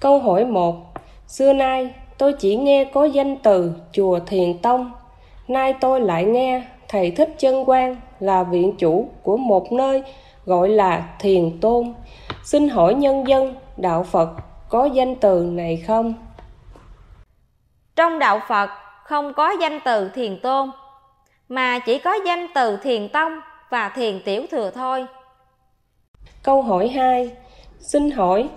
Câu hỏi 1 Xưa nay tôi chỉ nghe có danh từ chùa Thiền Tông Nay tôi lại nghe Thầy Thích Chân Quang là viện chủ của một nơi gọi là Thiền Tôn Xin hỏi nhân dân đạo Phật có danh từ này không? Trong đạo Phật không có danh từ Thiền Tôn mà chỉ có danh từ Thiền Tông và Thiền Tiểu Thừa thôi. Câu hỏi 2 Xin hỏi,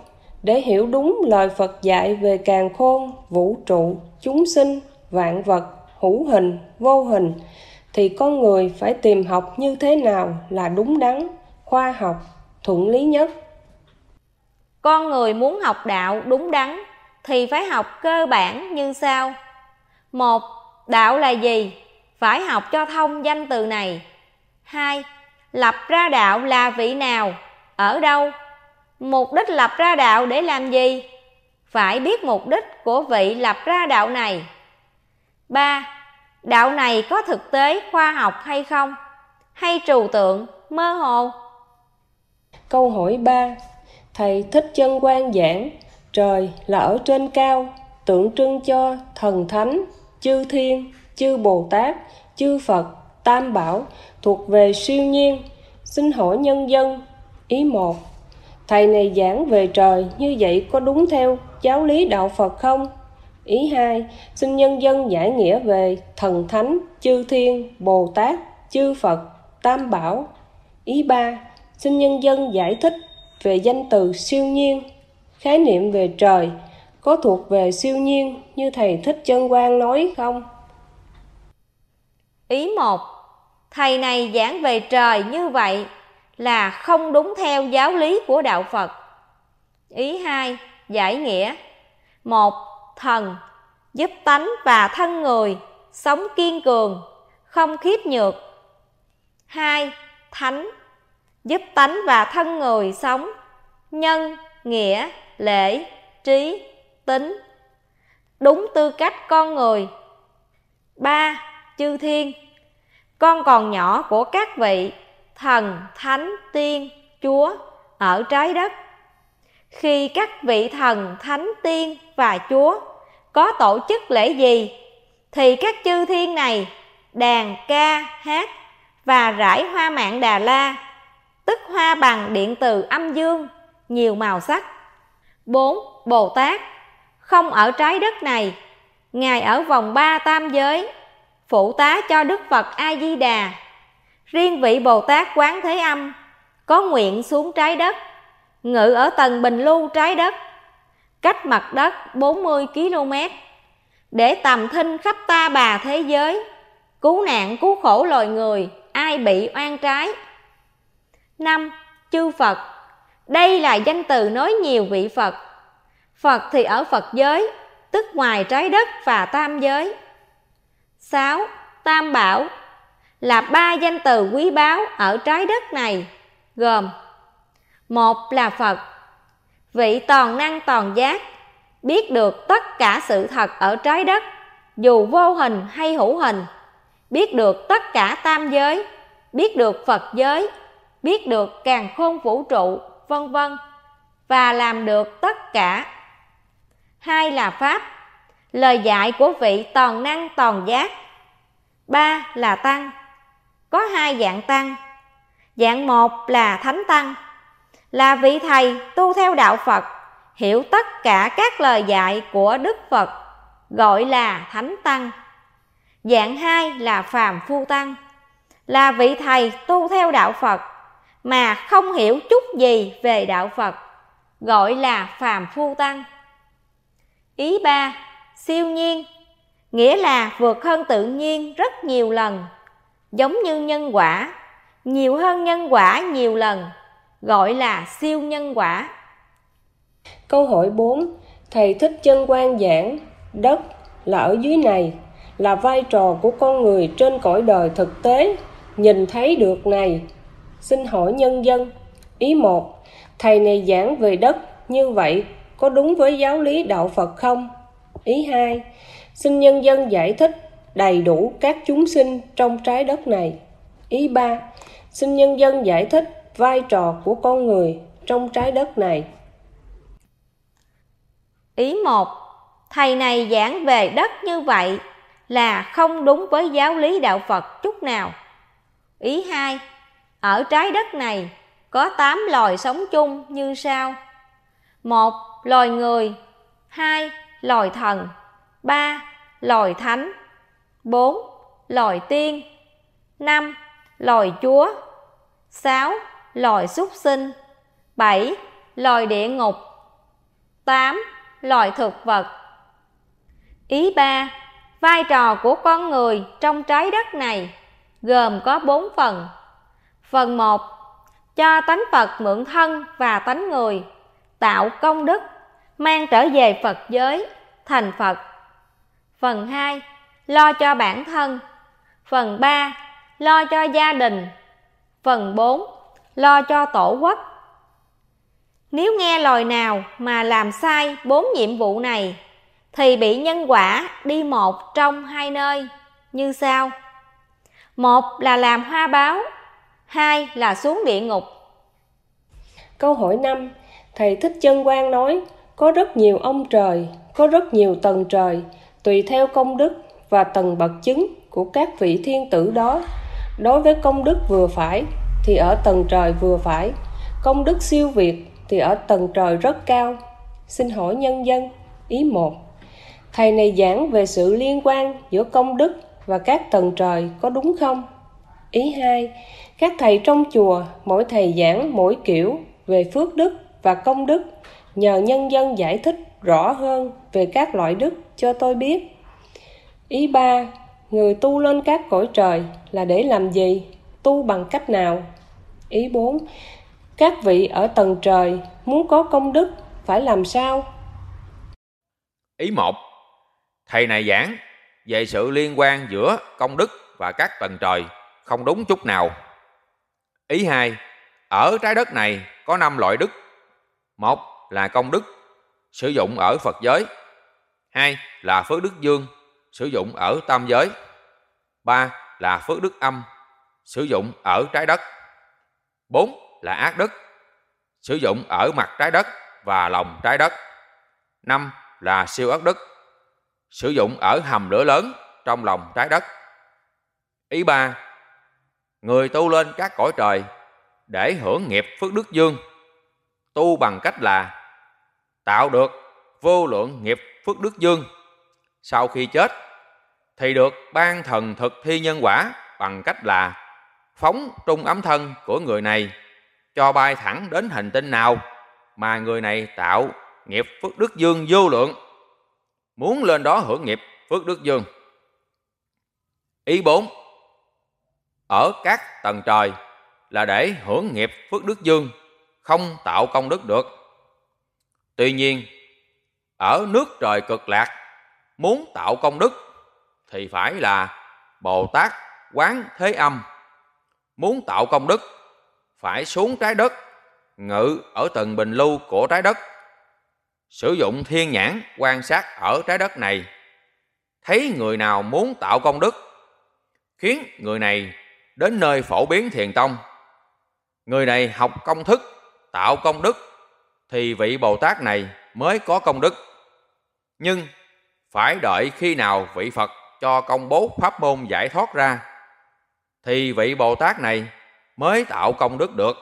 để hiểu đúng lời Phật dạy về càn khôn, vũ trụ, chúng sinh, vạn vật, hữu hình, vô hình, thì con người phải tìm học như thế nào là đúng đắn, khoa học, thuận lý nhất. Con người muốn học đạo đúng đắn thì phải học cơ bản như sau. Một, đạo là gì? Phải học cho thông danh từ này. Hai, lập ra đạo là vị nào? Ở đâu? Mục đích lập ra đạo để làm gì? Phải biết mục đích của vị lập ra đạo này. ba Đạo này có thực tế khoa học hay không? Hay trừu tượng, mơ hồ? Câu hỏi 3 Thầy Thích Chân Quan giảng Trời là ở trên cao Tượng trưng cho thần thánh, chư thiên, chư Bồ Tát, chư Phật, Tam Bảo Thuộc về siêu nhiên Xin hỏi nhân dân Ý một Thầy này giảng về trời như vậy có đúng theo giáo lý đạo Phật không? Ý hai, xin nhân dân giải nghĩa về thần thánh, chư thiên, Bồ Tát, chư Phật, Tam Bảo. Ý ba, xin nhân dân giải thích về danh từ siêu nhiên, khái niệm về trời có thuộc về siêu nhiên như thầy Thích Chân Quang nói không? Ý một, thầy này giảng về trời như vậy là không đúng theo giáo lý của đạo Phật. Ý hai, giải nghĩa. Một, thần giúp tánh và thân người sống kiên cường, không khiếp nhược. Hai, thánh giúp tánh và thân người sống nhân, nghĩa, lễ, trí, tính đúng tư cách con người. Ba, chư thiên con còn nhỏ của các vị thần, thánh, tiên, chúa ở trái đất. Khi các vị thần, thánh, tiên và chúa có tổ chức lễ gì, thì các chư thiên này đàn ca hát và rải hoa mạng Đà La, tức hoa bằng điện từ âm dương, nhiều màu sắc. bốn Bồ Tát không ở trái đất này, Ngài ở vòng ba tam giới, phụ tá cho Đức Phật A-di-đà Riêng vị Bồ Tát Quán Thế Âm có nguyện xuống trái đất, ngự ở tầng bình lưu trái đất, cách mặt đất 40 km, để tầm thinh khắp ta bà thế giới, cứu nạn cứu khổ loài người, ai bị oan trái. năm Chư Phật Đây là danh từ nói nhiều vị Phật. Phật thì ở Phật giới, tức ngoài trái đất và tam giới. 6. Tam Bảo là ba danh từ quý báu ở trái đất này, gồm một là phật, vị toàn năng toàn giác, biết được tất cả sự thật ở trái đất, dù vô hình hay hữu hình, biết được tất cả tam giới, biết được phật giới, biết được càng khôn vũ trụ, vân vân, và làm được tất cả. Hai là pháp, lời dạy của vị toàn năng toàn giác. Ba là tăng có hai dạng tăng. Dạng một là thánh tăng, là vị thầy tu theo đạo Phật, hiểu tất cả các lời dạy của Đức Phật, gọi là thánh tăng. Dạng hai là phàm phu tăng, là vị thầy tu theo đạo Phật mà không hiểu chút gì về đạo Phật, gọi là phàm phu tăng. Ý ba, siêu nhiên, nghĩa là vượt hơn tự nhiên rất nhiều lần giống như nhân quả, nhiều hơn nhân quả nhiều lần, gọi là siêu nhân quả. Câu hỏi 4. Thầy thích chân quan giảng, đất là ở dưới này, là vai trò của con người trên cõi đời thực tế, nhìn thấy được này. Xin hỏi nhân dân. Ý 1. Thầy này giảng về đất, như vậy có đúng với giáo lý đạo Phật không? Ý 2. Xin nhân dân giải thích đầy đủ các chúng sinh trong trái đất này. Ý ba, xin nhân dân giải thích vai trò của con người trong trái đất này. Ý một, thầy này giảng về đất như vậy là không đúng với giáo lý đạo Phật chút nào. Ý hai, ở trái đất này có tám loài sống chung như sau. một Loài người hai Loài thần ba Loài thánh bốn Loài tiên. năm Loài chúa. sáu Loài súc sinh. bảy Loài địa ngục. tám Loài thực vật. Ý ba Vai trò của con người trong trái đất này gồm có bốn phần. Phần một Cho tánh Phật mượn thân và tánh người, tạo công đức, mang trở về Phật giới, thành Phật. Phần hai Lo cho bản thân. Phần ba, Lo cho gia đình. Phần bốn, Lo cho tổ quốc. Nếu nghe lời nào mà làm sai bốn nhiệm vụ này, thì bị nhân quả đi một trong hai nơi như sau một là làm hoa báo, hai là xuống địa ngục câu hỏi năm, thầy thích chân quang nói, có rất nhiều ông trời, có rất nhiều tầng trời, tùy theo công đức và tầng bậc chứng của các vị thiên tử đó. Đối với công đức vừa phải thì ở tầng trời vừa phải, công đức siêu việt thì ở tầng trời rất cao. Xin hỏi nhân dân, ý một, thầy này giảng về sự liên quan giữa công đức và các tầng trời có đúng không? Ý hai, các thầy trong chùa, mỗi thầy giảng mỗi kiểu về phước đức và công đức, nhờ nhân dân giải thích rõ hơn về các loại đức cho tôi biết ý ba, người tu lên các cõi trời là để làm gì? Tu bằng cách nào? Ý bốn, các vị ở tầng trời muốn có công đức phải làm sao? Ý một, thầy này giảng về sự liên quan giữa công đức và các tầng trời không đúng chút nào. Ý hai, ở trái đất này có năm loại đức. Một là công đức sử dụng ở phật giới. Hai là phước đức dương sử dụng ở tam giới ba là phước đức âm sử dụng ở trái đất bốn là ác đức sử dụng ở mặt trái đất và lòng trái đất năm là siêu ác đức sử dụng ở hầm lửa lớn trong lòng trái đất. Ý ba, người tu lên các cõi trời để hưởng nghiệp phước đức dương, tu bằng cách là tạo được vô lượng nghiệp phước đức dương. Sau khi chết thì được ban thần thực thi nhân quả bằng cách là phóng trung ấm thân của người này cho bay thẳng đến hành tinh nào mà người này tạo nghiệp phước đức dương vô lượng muốn lên đó hưởng nghiệp phước đức dương. Ý 4. Ở các tầng trời là để hưởng nghiệp phước đức dương, không tạo công đức được. Tuy nhiên, ở nước trời cực lạc, muốn tạo công đức thì phải là Bồ Tát quán thế âm. Muốn tạo công đức phải xuống trái đất, ngự ở tầng bình lưu của trái đất. Sử dụng thiên nhãn quan sát ở trái đất này. Thấy người nào muốn tạo công đức khiến người này đến nơi phổ biến thiền tông. Người này học công thức tạo công đức thì vị bồ tát này mới có công đức. Nhưng phải đợi khi nào vị phật cho công bố pháp môn giải thoát ra, thì vị bồ tát này mới tạo công đức được.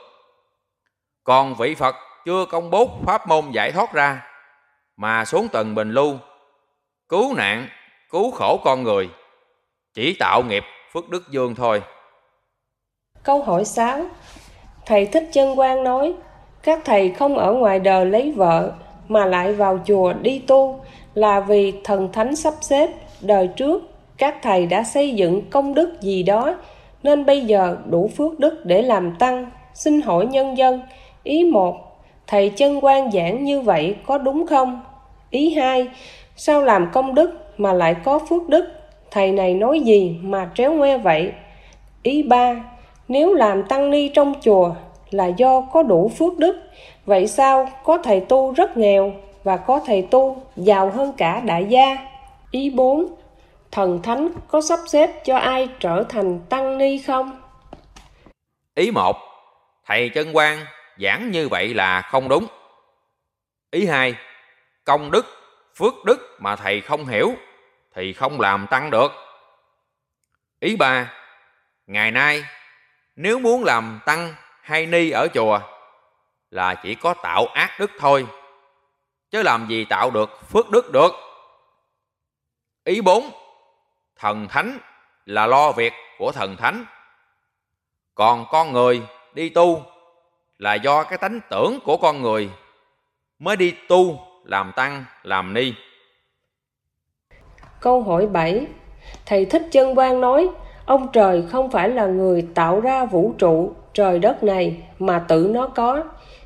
Còn vị phật chưa công bố pháp môn giải thoát ra, mà xuống tầng bình lưu, cứu nạn, cứu khổ con người, chỉ tạo nghiệp phước đức dương thôi. Câu hỏi 6 thầy thích chân quang nói, các thầy không ở ngoài đời lấy vợ, mà lại vào chùa đi tu là vì thần thánh sắp xếp đời trước các thầy đã xây dựng công đức gì đó nên bây giờ đủ phước đức để làm tăng xin hỏi nhân dân ý một thầy chân quan giảng như vậy có đúng không Ý hai, sao làm công đức mà lại có phước đức? Thầy này nói gì mà tréo ngoe vậy? Ý ba, nếu làm tăng ni trong chùa là do có đủ phước đức, vậy sao có thầy tu rất nghèo và có thầy tu giàu hơn cả đại gia? Ý bốn, thần thánh có sắp xếp cho ai trở thành tăng ni không? Ý một, thầy chân quan giảng như vậy là không đúng. Ý hai, công đức phước đức mà thầy không hiểu thì không làm tăng được. Ý ba, ngày nay nếu muốn làm tăng hay ni ở chùa là chỉ có tạo ác đức thôi, chứ làm gì tạo được phước đức được. Ý bốn, thần thánh là lo việc của thần thánh. Còn con người đi tu là do cái tánh tưởng của con người mới đi tu làm tăng làm ni. Câu hỏi 7 Thầy Thích Chân Quang nói Ông trời không phải là người tạo ra vũ trụ trời đất này mà tự nó có.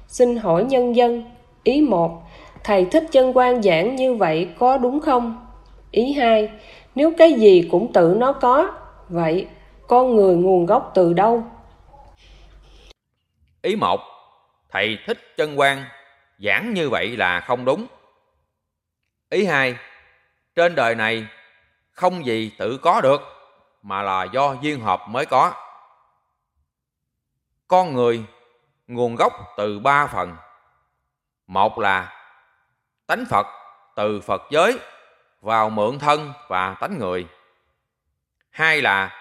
Xin hỏi nhân dân. Ý một Thầy Thích Chân quan giảng như vậy có đúng không? Ý hai Nếu cái gì cũng tự nó có, vậy con người nguồn gốc từ đâu? Ý một Thầy Thích Chân quan giảng như vậy là không đúng. Ý hai Trên đời này không gì tự có được mà là do duyên hợp mới có. Con người nguồn gốc từ ba phần. Một là tánh Phật từ Phật giới vào mượn thân và tánh người. Hai là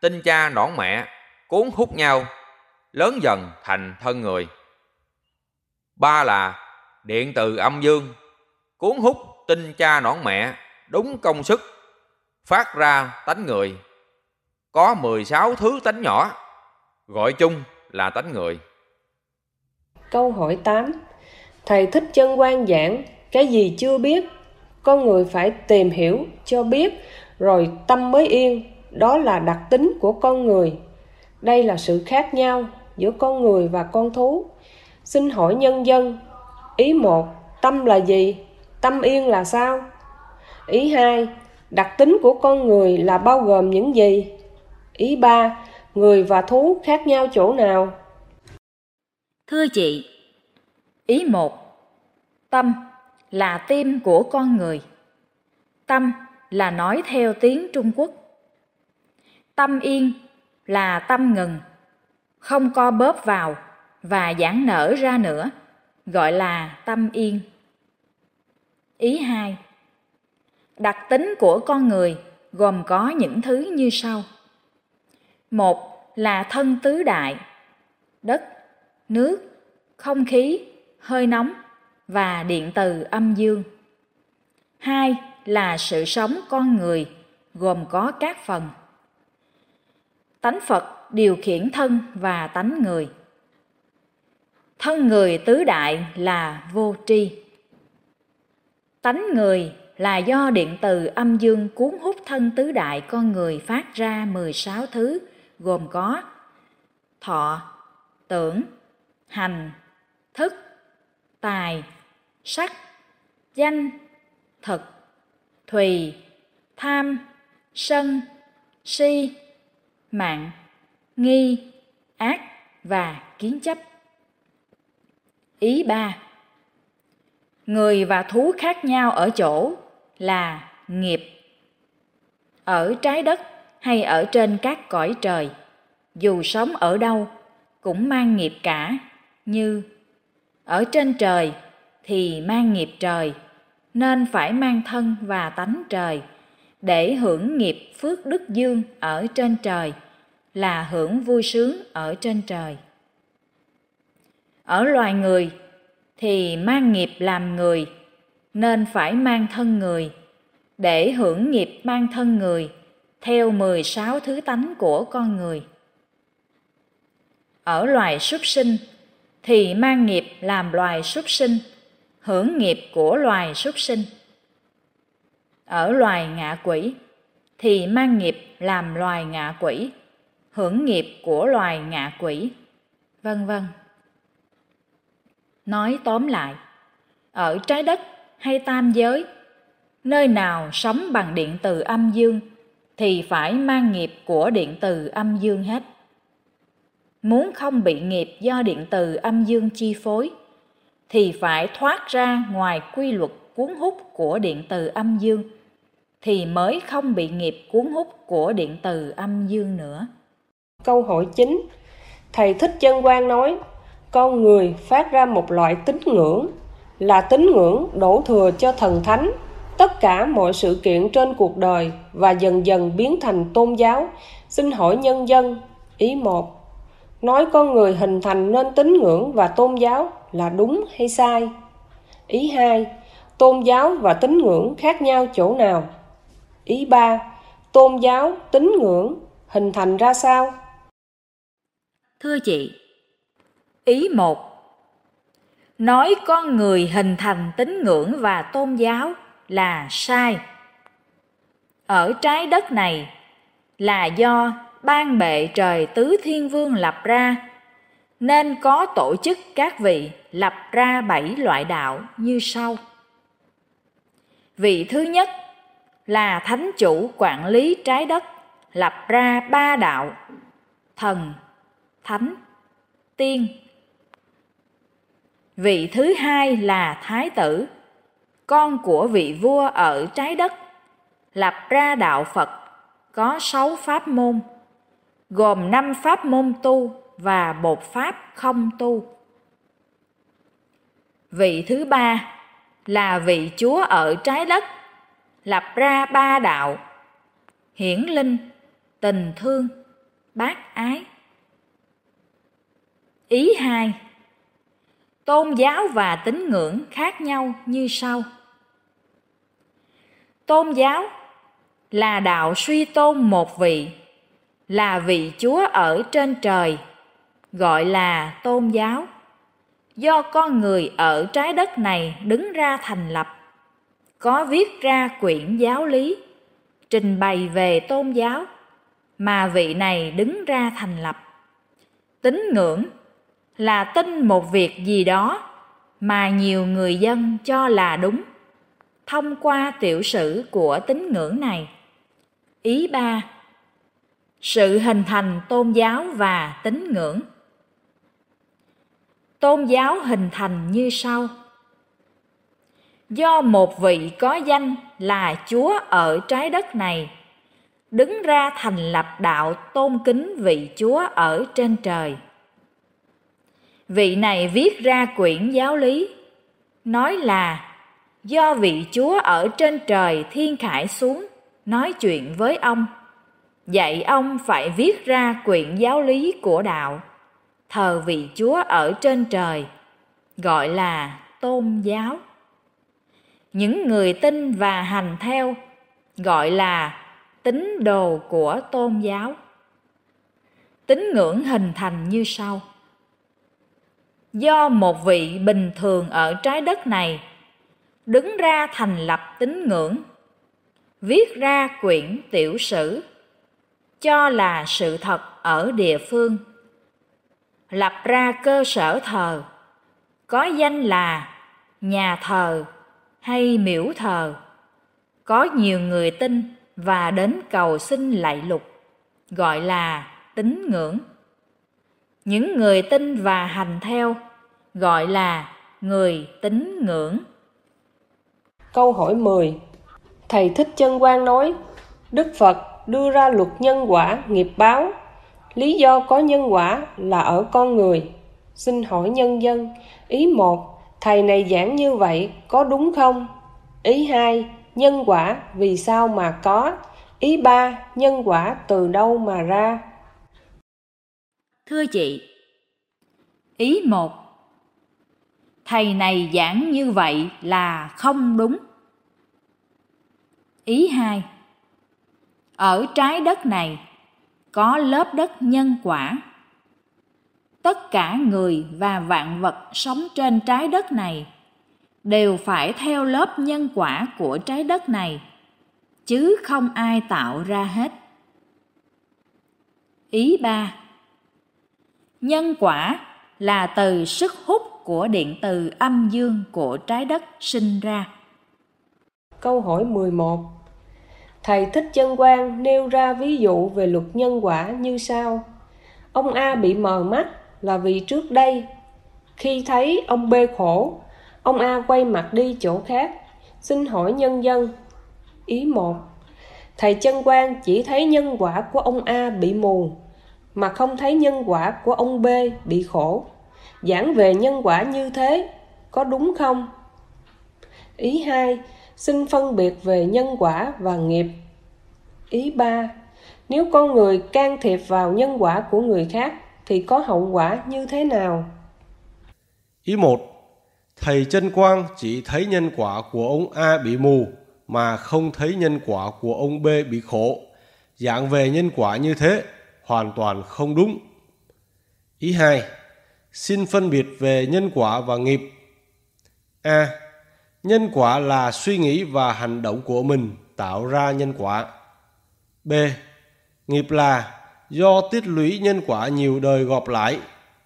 tinh cha nõn mẹ cuốn hút nhau, lớn dần thành thân người. Ba là điện từ âm dương cuốn hút tinh cha nõn mẹ đúng công sức, phát ra tánh người có 16 thứ tánh nhỏ, gọi chung là tánh người câu hỏi 8 thầy thích chân quan giảng cái gì chưa biết, con người phải tìm hiểu cho biết, rồi tâm mới yên. Đó là đặc tính của con người. Đây là sự khác nhau giữa con người và con thú. Xin hỏi nhân dân, ý một, tâm là gì? Tâm yên là sao? Ý hai, đặc tính của con người là bao gồm những gì? Ý ba, người và thú khác nhau chỗ nào? Thưa chị, ý một, tâm là tim của con người. Tâm là nói theo tiếng trung quốc. Tâm yên là tâm ngừng, không co bóp vào và giãn nở ra nữa, gọi là tâm yên. Ý hai, đặc tính của con người gồm có những thứ như sau. Một là thân tứ đại, đất, nước, không khí, hơi nóng và điện từ âm dương. Hai là sự sống con người gồm có các phần. Tánh phật điều khiển thân và tánh người. Thân người tứ đại là vô tri. Tánh người là do điện từ âm dương cuốn hút thân tứ đại con người phát ra 16 thứ gồm có thọ, tưởng, hành, thức, tài, sắc, danh, thực, thùy, tham, sân, si, mạng, nghi, ác và kiến chấp. Ý ba Người và thú khác nhau ở chỗ là nghiệp. Ở trái đất hay ở trên các cõi trời, dù sống ở đâu cũng mang nghiệp cả, như ở trên trời thì mang nghiệp trời, nên phải mang thân và tánh trời để hưởng nghiệp phước đức dương ở trên trời là hưởng vui sướng ở trên trời. Ở loài người thì mang nghiệp làm người nên phải mang thân người để hưởng nghiệp mang thân người theo 16 thứ tánh của con người. Ở loài súc sinh thì mang nghiệp làm loài súc sinh, hưởng nghiệp của loài súc sinh. Ở loài ngạ quỷ thì mang nghiệp làm loài ngạ quỷ, hưởng nghiệp của loài ngạ quỷ, vân vân. Nói tóm lại, ở trái đất hay tam giới, nơi nào sống bằng điện từ âm dương thì phải mang nghiệp của điện từ âm dương hết. Muốn không bị nghiệp do điện từ âm dương chi phối thì phải thoát ra ngoài quy luật cuốn hút của điện từ âm dương thì mới không bị nghiệp cuốn hút của điện từ âm dương nữa. Câu hỏi chính Thầy Thích Chân Quang nói con người phát ra một loại tín ngưỡng là tín ngưỡng đổ thừa cho thần thánh tất cả mọi sự kiện trên cuộc đời và dần dần biến thành tôn giáo. Xin hỏi nhân dân, ý một, nói con người hình thành nên tín ngưỡng và tôn giáo là đúng hay sai? Ý hai, tôn giáo và tín ngưỡng khác nhau chỗ nào? Ý ba, tôn giáo, tín ngưỡng hình thành ra sao? Thưa chị, ý một Nói con người hình thành tín ngưỡng và tôn giáo là sai. Ở trái đất này là do ban bệ trời tứ thiên vương lập ra, nên có tổ chức các vị lập ra bảy loại đạo như sau. Vị thứ nhất là thánh chủ quản lý trái đất, lập ra ba đạo, thần, thánh, tiên vị thứ hai là thái tử, con của vị vua ở trái đất, lập ra đạo phật, có sáu pháp môn gồm năm pháp môn tu và một pháp không tu. Vị thứ ba là vị chúa ở trái đất, lập ra ba đạo, hiển linh, tình thương, bác ái. Ý hai, tôn giáo và tín ngưỡng khác nhau như sau. Tôn giáo là đạo suy tôn một vị là vị chúa ở trên trời, gọi là tôn giáo. Do con người ở trái đất này đứng ra thành lập, có viết ra quyển giáo lý, trình bày về tôn giáo, mà vị này đứng ra thành lập. Tín ngưỡng là tin một việc gì đó mà nhiều người dân cho là đúng, thông qua tiểu sử của tín ngưỡng này. Ý ba sự hình thành tôn giáo và tín ngưỡng. Tôn giáo hình thành như sau. Do một vị có danh là chúa ở trái đất này, đứng ra thành lập đạo tôn kính vị chúa ở trên trời. Vị này viết ra quyển giáo lý, nói là, do vị chúa ở trên trời thiên khải xuống, nói chuyện với ông dạy ông phải viết ra quyển giáo lý của đạo. Thờ vị chúa ở trên trời, gọi là tôn giáo. Những người tin và hành theo, gọi là tín đồ của tôn giáo. Tín ngưỡng hình thành như sau. Do một vị bình thường ở trái đất này đứng ra thành lập tín ngưỡng, viết ra quyển tiểu sử cho là sự thật ở địa phương. Lập ra cơ sở thờ. Có danh là nhà thờ hay miễu thờ. Có nhiều người tin và đến cầu xin lạy lục gọi là tín ngưỡng. Những người tin và hành theo gọi là người tín ngưỡng. Câu hỏi 10 Thầy Thích Chân Quang nói, Đức Phật đưa ra luật nhân quả nghiệp báo. Lý do có nhân quả là ở con người. Xin hỏi nhân dân, ý một, thầy này giảng như vậy có đúng không? Ý hai, nhân quả vì sao mà có? Ý ba, nhân quả từ đâu mà ra? Thưa chị, ý một thầy này giảng như vậy là không đúng ý hai ở trái đất này, có lớp đất nhân quả. Tất cả người và vạn vật sống trên trái đất này đều phải theo lớp nhân quả của trái đất này, chứ không ai tạo ra hết. Ý ba. Nhân quả là từ sức hút của điện từ âm dương của trái đất sinh ra. Câu hỏi 11 Thầy Thích Chân Quang nêu ra ví dụ về luật nhân quả như sau. Ông A bị mờ mắt là vì trước đây, khi thấy ông B khổ, ông A quay mặt đi chỗ khác. Xin hỏi nhân dân. Ý một Thầy Chân Quang chỉ thấy nhân quả của ông A bị mù, mà không thấy nhân quả của ông B bị khổ giảng về nhân quả như thế có đúng không ý hai xin phân biệt về nhân quả và nghiệp. Ý ba, nếu con người can thiệp vào nhân quả của người khác thì có hậu quả như thế nào? Ý một, thầy chân quang chỉ thấy nhân quả của ông A bị mù mà không thấy nhân quả của ông B bị khổ. Dạng về nhân quả như thế hoàn toàn không đúng. Ý hai, xin phân biệt về nhân quả và nghiệp. A. Nhân quả là suy nghĩ và hành động của mình tạo ra nhân quả. B. Nghiệp là do tiết lũy nhân quả nhiều đời gọp lại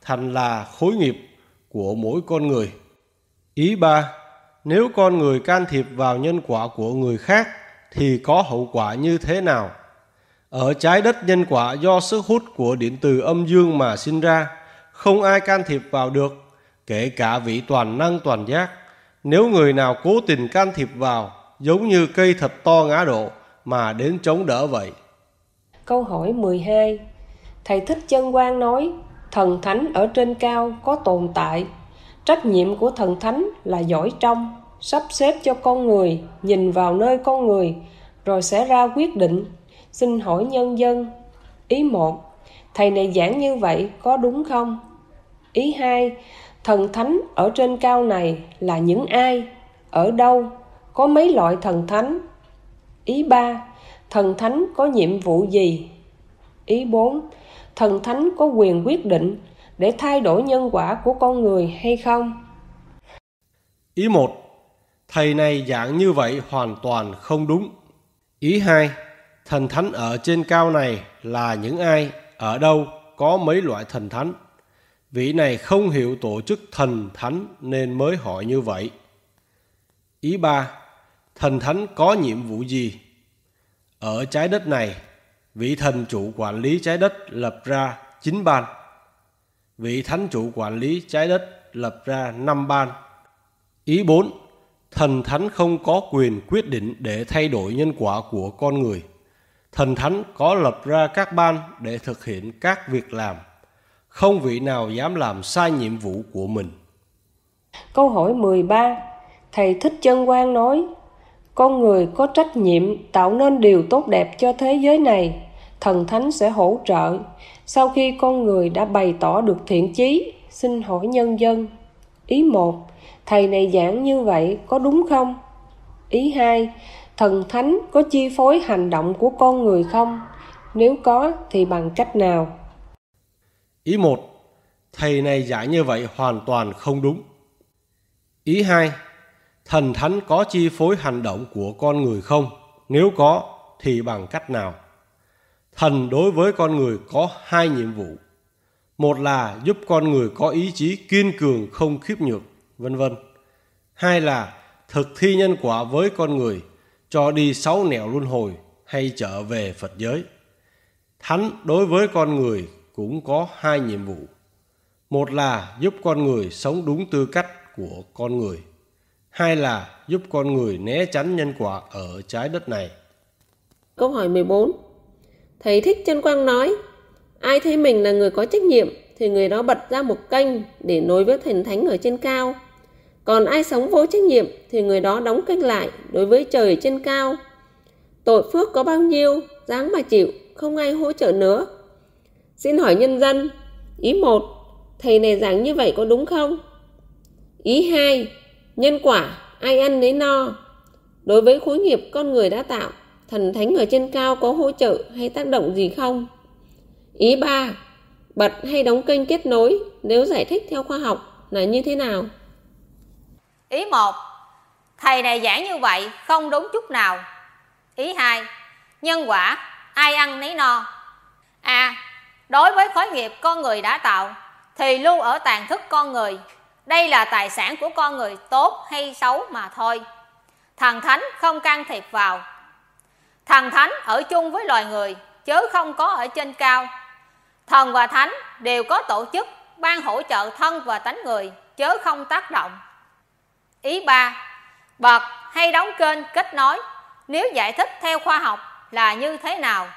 thành là khối nghiệp của mỗi con người. Ý ba, nếu con người can thiệp vào nhân quả của người khác thì có hậu quả như thế nào? Ở trái đất nhân quả do sức hút của điện từ âm dương mà sinh ra, không ai can thiệp vào được, kể cả vị toàn năng toàn giác. Nếu người nào cố tình can thiệp vào, giống như cây thật to ngã độ mà đến chống đỡ vậy. Câu hỏi 12 Thầy Thích Chân Quang nói, thần thánh ở trên cao có tồn tại. Trách nhiệm của thần thánh là giỏi trong, sắp xếp cho con người, nhìn vào nơi con người, rồi sẽ ra quyết định. Xin hỏi nhân dân. Ý 1. Thầy này giảng như vậy có đúng không? Ý 2. Thần thánh ở trên cao này là những ai? Ở đâu? Có mấy loại thần thánh? Ý ba, thần thánh có nhiệm vụ gì? Ý bốn, Thần thánh có quyền quyết định để thay đổi nhân quả của con người hay không? Ý một, Thầy này giảng như vậy hoàn toàn không đúng. Ý hai, Thần thánh ở trên cao này là những ai, ở đâu, có mấy loại thần thánh. Vị này không hiểu tổ chức thần thánh nên mới hỏi như vậy. Ý ba Thần thánh có nhiệm vụ gì? Ở trái đất này, vị thần chủ quản lý trái đất lập ra chín ban. Vị thánh chủ quản lý trái đất lập ra năm ban. Ý 4. Thần thánh không có quyền quyết định để thay đổi nhân quả của con người. Thần thánh có lập ra các ban để thực hiện các việc làm. Không vị nào dám làm sai nhiệm vụ của mình. Câu hỏi 13. Thầy Thích Chân Quang nói, con người có trách nhiệm tạo nên điều tốt đẹp cho thế giới này thần thánh sẽ hỗ trợ. Sau khi con người đã bày tỏ được thiện chí xin hỏi nhân dân. Ý một. Thầy này giảng như vậy có đúng không? Ý hai. Thần thánh có chi phối hành động của con người không? Nếu có thì bằng cách nào? Ý một thầy này giải như vậy hoàn toàn không đúng ý hai thần thánh có chi phối hành động của con người không? Nếu có, thì bằng cách nào? Thần đối với con người có hai nhiệm vụ. Một là giúp con người có ý chí kiên cường không khiếp nhược, vân vân. Hai là thực thi nhân quả với con người, cho đi sáu nẻo luân hồi hay trở về Phật giới. Thánh đối với con người cũng có hai nhiệm vụ. Một là giúp con người sống đúng tư cách của con người hai là giúp con người né tránh nhân quả ở trái đất này. Câu hỏi 14 Thầy Thích Chân Quang nói, ai thấy mình là người có trách nhiệm thì người đó bật ra một kênh để nối với thần thánh ở trên cao. Còn ai sống vô trách nhiệm thì người đó đóng kênh lại đối với trời trên cao. Tội phước có bao nhiêu, dáng mà chịu, không ai hỗ trợ nữa. Xin hỏi nhân dân, ý một, thầy này giảng như vậy có đúng không? Ý hai, Nhân quả, ai ăn nấy no. Đối với khối nghiệp con người đã tạo, thần thánh ở trên cao có hỗ trợ hay tác động gì không? Ý ba, bật hay đóng kênh kết nối nếu giải thích theo khoa học là như thế nào? Ý một, thầy này giảng như vậy không đúng chút nào. Ý hai, nhân quả, ai ăn nấy no. A đối với khối nghiệp con người đã tạo thì lưu ở tàn thức con người đây là tài sản của con người tốt hay xấu mà thôi. Thần thánh không can thiệp vào. Thần thánh ở chung với loài người, chứ không có ở trên cao. Thần và thánh đều có tổ chức ban hỗ trợ thân và tánh người, chớ không tác động. Ý ba, bật hay đóng kênh kết nối, nếu giải thích theo khoa học là như thế nào?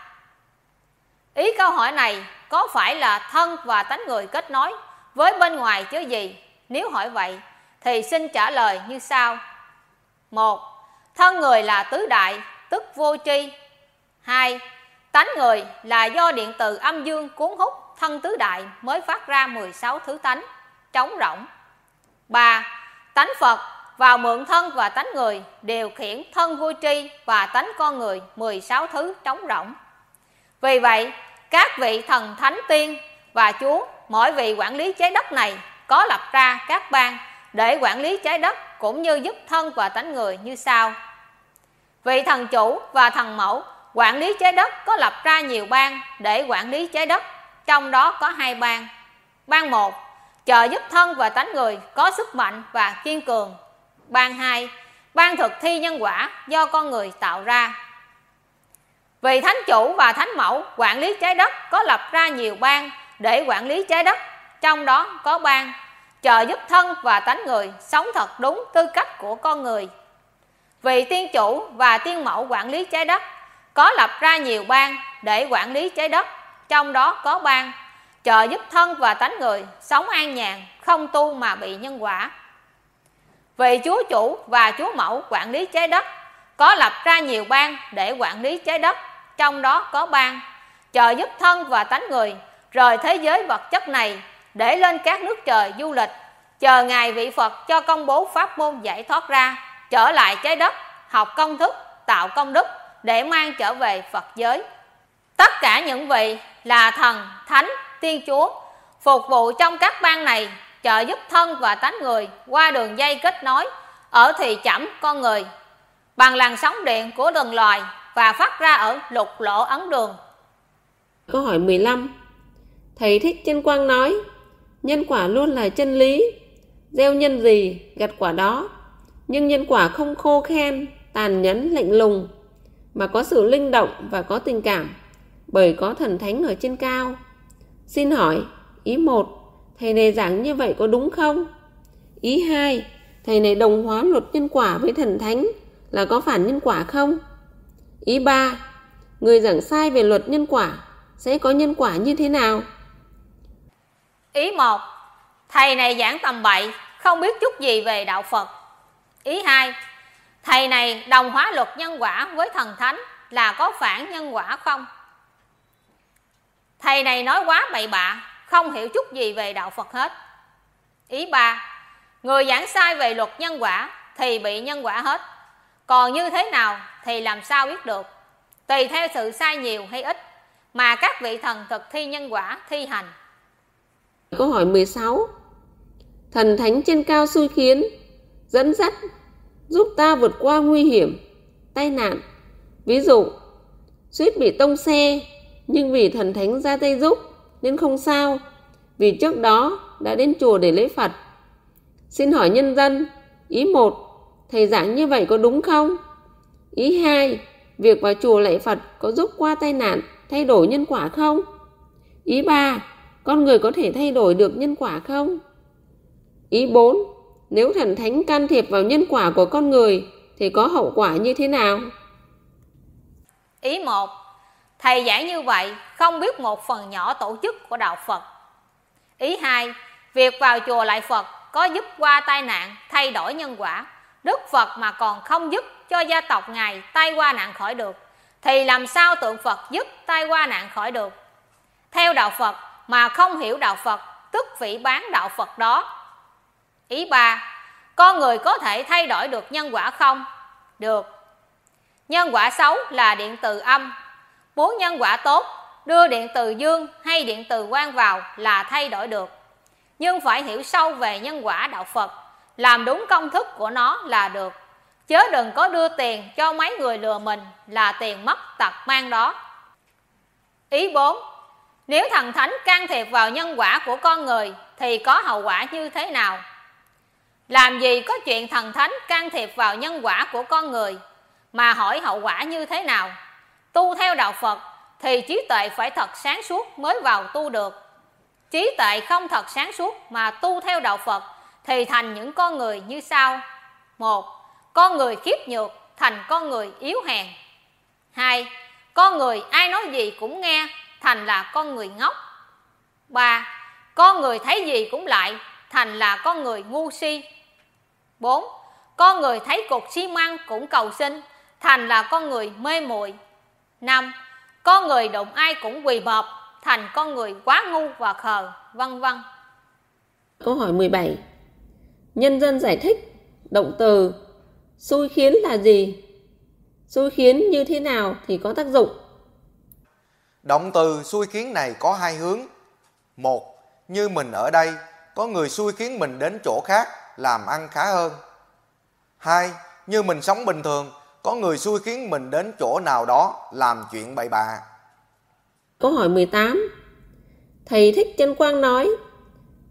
Ý câu hỏi này có phải là thân và tánh người kết nối với bên ngoài chứ gì? Nếu hỏi vậy, thì xin trả lời như sau. một, thân người là tứ đại, tức vô tri hai, tánh người là do điện từ âm dương cuốn hút, thân tứ đại mới phát ra 16 thứ tánh, trống rỗng ba, tánh phật vào mượn thân và tánh người điều khiển thân vô tri và tánh con người 16 thứ trống rỗng vì vậy các vị thần thánh tiên và chúa, mỗi vị quản lý trái đất này có lập ra các bang để quản lý trái đất cũng như giúp thân và tánh người như sau. Vị thần chủ và thần mẫu quản lý trái đất có lập ra nhiều bang để quản lý trái đất, trong đó có hai bang. Bang một, trợ giúp thân và tánh người có sức mạnh và kiên cường. Bang hai ban thực thi nhân quả do con người tạo ra vì thánh chủ và thánh mẫu quản lý trái đất có lập ra nhiều ban để quản lý trái đất, trong đó có ban trợ giúp thân và tánh người sống thật đúng tư cách của con người. Vì tiên chủ và tiên mẫu quản lý trái đất có lập ra nhiều ban để quản lý trái đất, trong đó có ban trợ giúp thân và tánh người sống an nhàn, không tu mà bị nhân quả. Vì chúa chủ và chúa mẫu quản lý trái đất có lập ra nhiều bang để quản lý trái đất, trong đó có bang. Trợ giúp thân và tánh người, rời thế giới vật chất này, để lên các nước trời du lịch. Chờ ngài vị phật cho công bố pháp môn giải thoát ra, trở lại trái đất, học công thức, tạo công đức, để mang trở về phật giới. Tất cả những vị là thần, thánh, tiên chúa, phục vụ trong các bang này, trợ giúp thân và tánh người qua đường dây kết nối, ở thị chẩm con người bằng làn sóng điện của từng loài và phát ra ở lục lỗ ấn đường. Câu hỏi 15 Thầy Thích Chân Quang nói, Nhân quả luôn là chân lý, Gieo nhân gì gặt quả đó Nhưng nhân quả không khô khen, Tàn nhẫn, lạnh lùng, Mà có sự linh động và có tình cảm, Bởi có thần thánh ở trên cao Xin hỏi, Ý 1 Thầy này giảng như vậy có đúng không? Ý 2 Thầy này đồng hóa luật nhân quả với thần thánh là có phản nhân quả không? Ý ba, Người giảng sai về luật nhân quả sẽ có nhân quả như thế nào? Ý một, Thầy này giảng tầm bậy, không biết chút gì về đạo Phật. Ý hai, Thầy này đồng hóa luật nhân quả với thần thánh là có phản nhân quả không? Thầy này nói quá bậy bạ, không hiểu chút gì về đạo Phật hết. Ý ba, Người giảng sai về luật nhân quả thì bị nhân quả hết. Còn như thế nào thì làm sao biết được? Tùy theo sự sai nhiều hay ít mà các vị thần thực thi nhân quả thi hành. Câu hỏi 16 thần thánh trên cao xui khiến dẫn dắt giúp ta vượt qua nguy hiểm tai nạn. Ví dụ suýt bị tông xe nhưng vì thần thánh ra tay giúp nên không sao vì trước đó đã đến chùa để lễ Phật. Xin hỏi nhân dân, ý một, thầy giảng như vậy có đúng không? Ý hai, việc vào chùa lạy Phật có giúp qua tai nạn thay đổi nhân quả không? Ý ba, con người có thể thay đổi được nhân quả không? Ý bốn, nếu thần thánh can thiệp vào nhân quả của con người thì có hậu quả như thế nào? Ý một, thầy giảng như vậy không biết một phần nhỏ tổ chức của đạo Phật. Ý hai, việc vào chùa lại Phật có giúp qua tai nạn thay đổi nhân quả. Đức Phật mà còn không giúp cho gia tộc ngài tai qua nạn khỏi được, thì làm sao tượng Phật giúp tai qua nạn khỏi được? Theo đạo Phật mà không hiểu đạo Phật, tức vị bán đạo Phật đó. Ý ba, con người có thể thay đổi được nhân quả không? Được. Nhân quả xấu là điện từ âm. Muốn nhân quả tốt, đưa điện từ dương hay điện từ quang vào là thay đổi được. Nhưng phải hiểu sâu về nhân quả đạo Phật làm đúng công thức của nó là được. Chớ đừng có đưa tiền cho mấy người lừa mình là tiền mất tật mang đó. Ý 4 nếu thần thánh can thiệp vào nhân quả của con người thì có hậu quả như thế nào? Làm gì có chuyện thần thánh can thiệp vào nhân quả của con người mà hỏi hậu quả như thế nào? Tu theo đạo phật thì trí tuệ phải thật sáng suốt mới vào tu được. Trí tuệ không thật sáng suốt mà tu theo đạo phật thì thành những con người như sau một con người khiếp nhược thành con người yếu hèn hai con người ai nói gì cũng nghe thành là con người ngốc ba con người thấy gì cũng lại thành là con người ngu si bốn Con người thấy cục xi măng cũng cầu xin, thành là con người mê muội. năm Con người đụng ai cũng quỳ bọp, thành con người quá ngu và khờ, vân vân. Câu hỏi 17. Nhân dân giải thích động từ xui khiến là gì? Xui khiến như thế nào thì có tác dụng? Động từ xui khiến này có hai hướng. Một, như mình ở đây, có người xui khiến mình đến chỗ khác làm ăn khá hơn. Hai, như mình sống bình thường, có người xui khiến mình đến chỗ nào đó làm chuyện bậy bạ. Câu hỏi 18. Thầy Thích Chân Quang nói,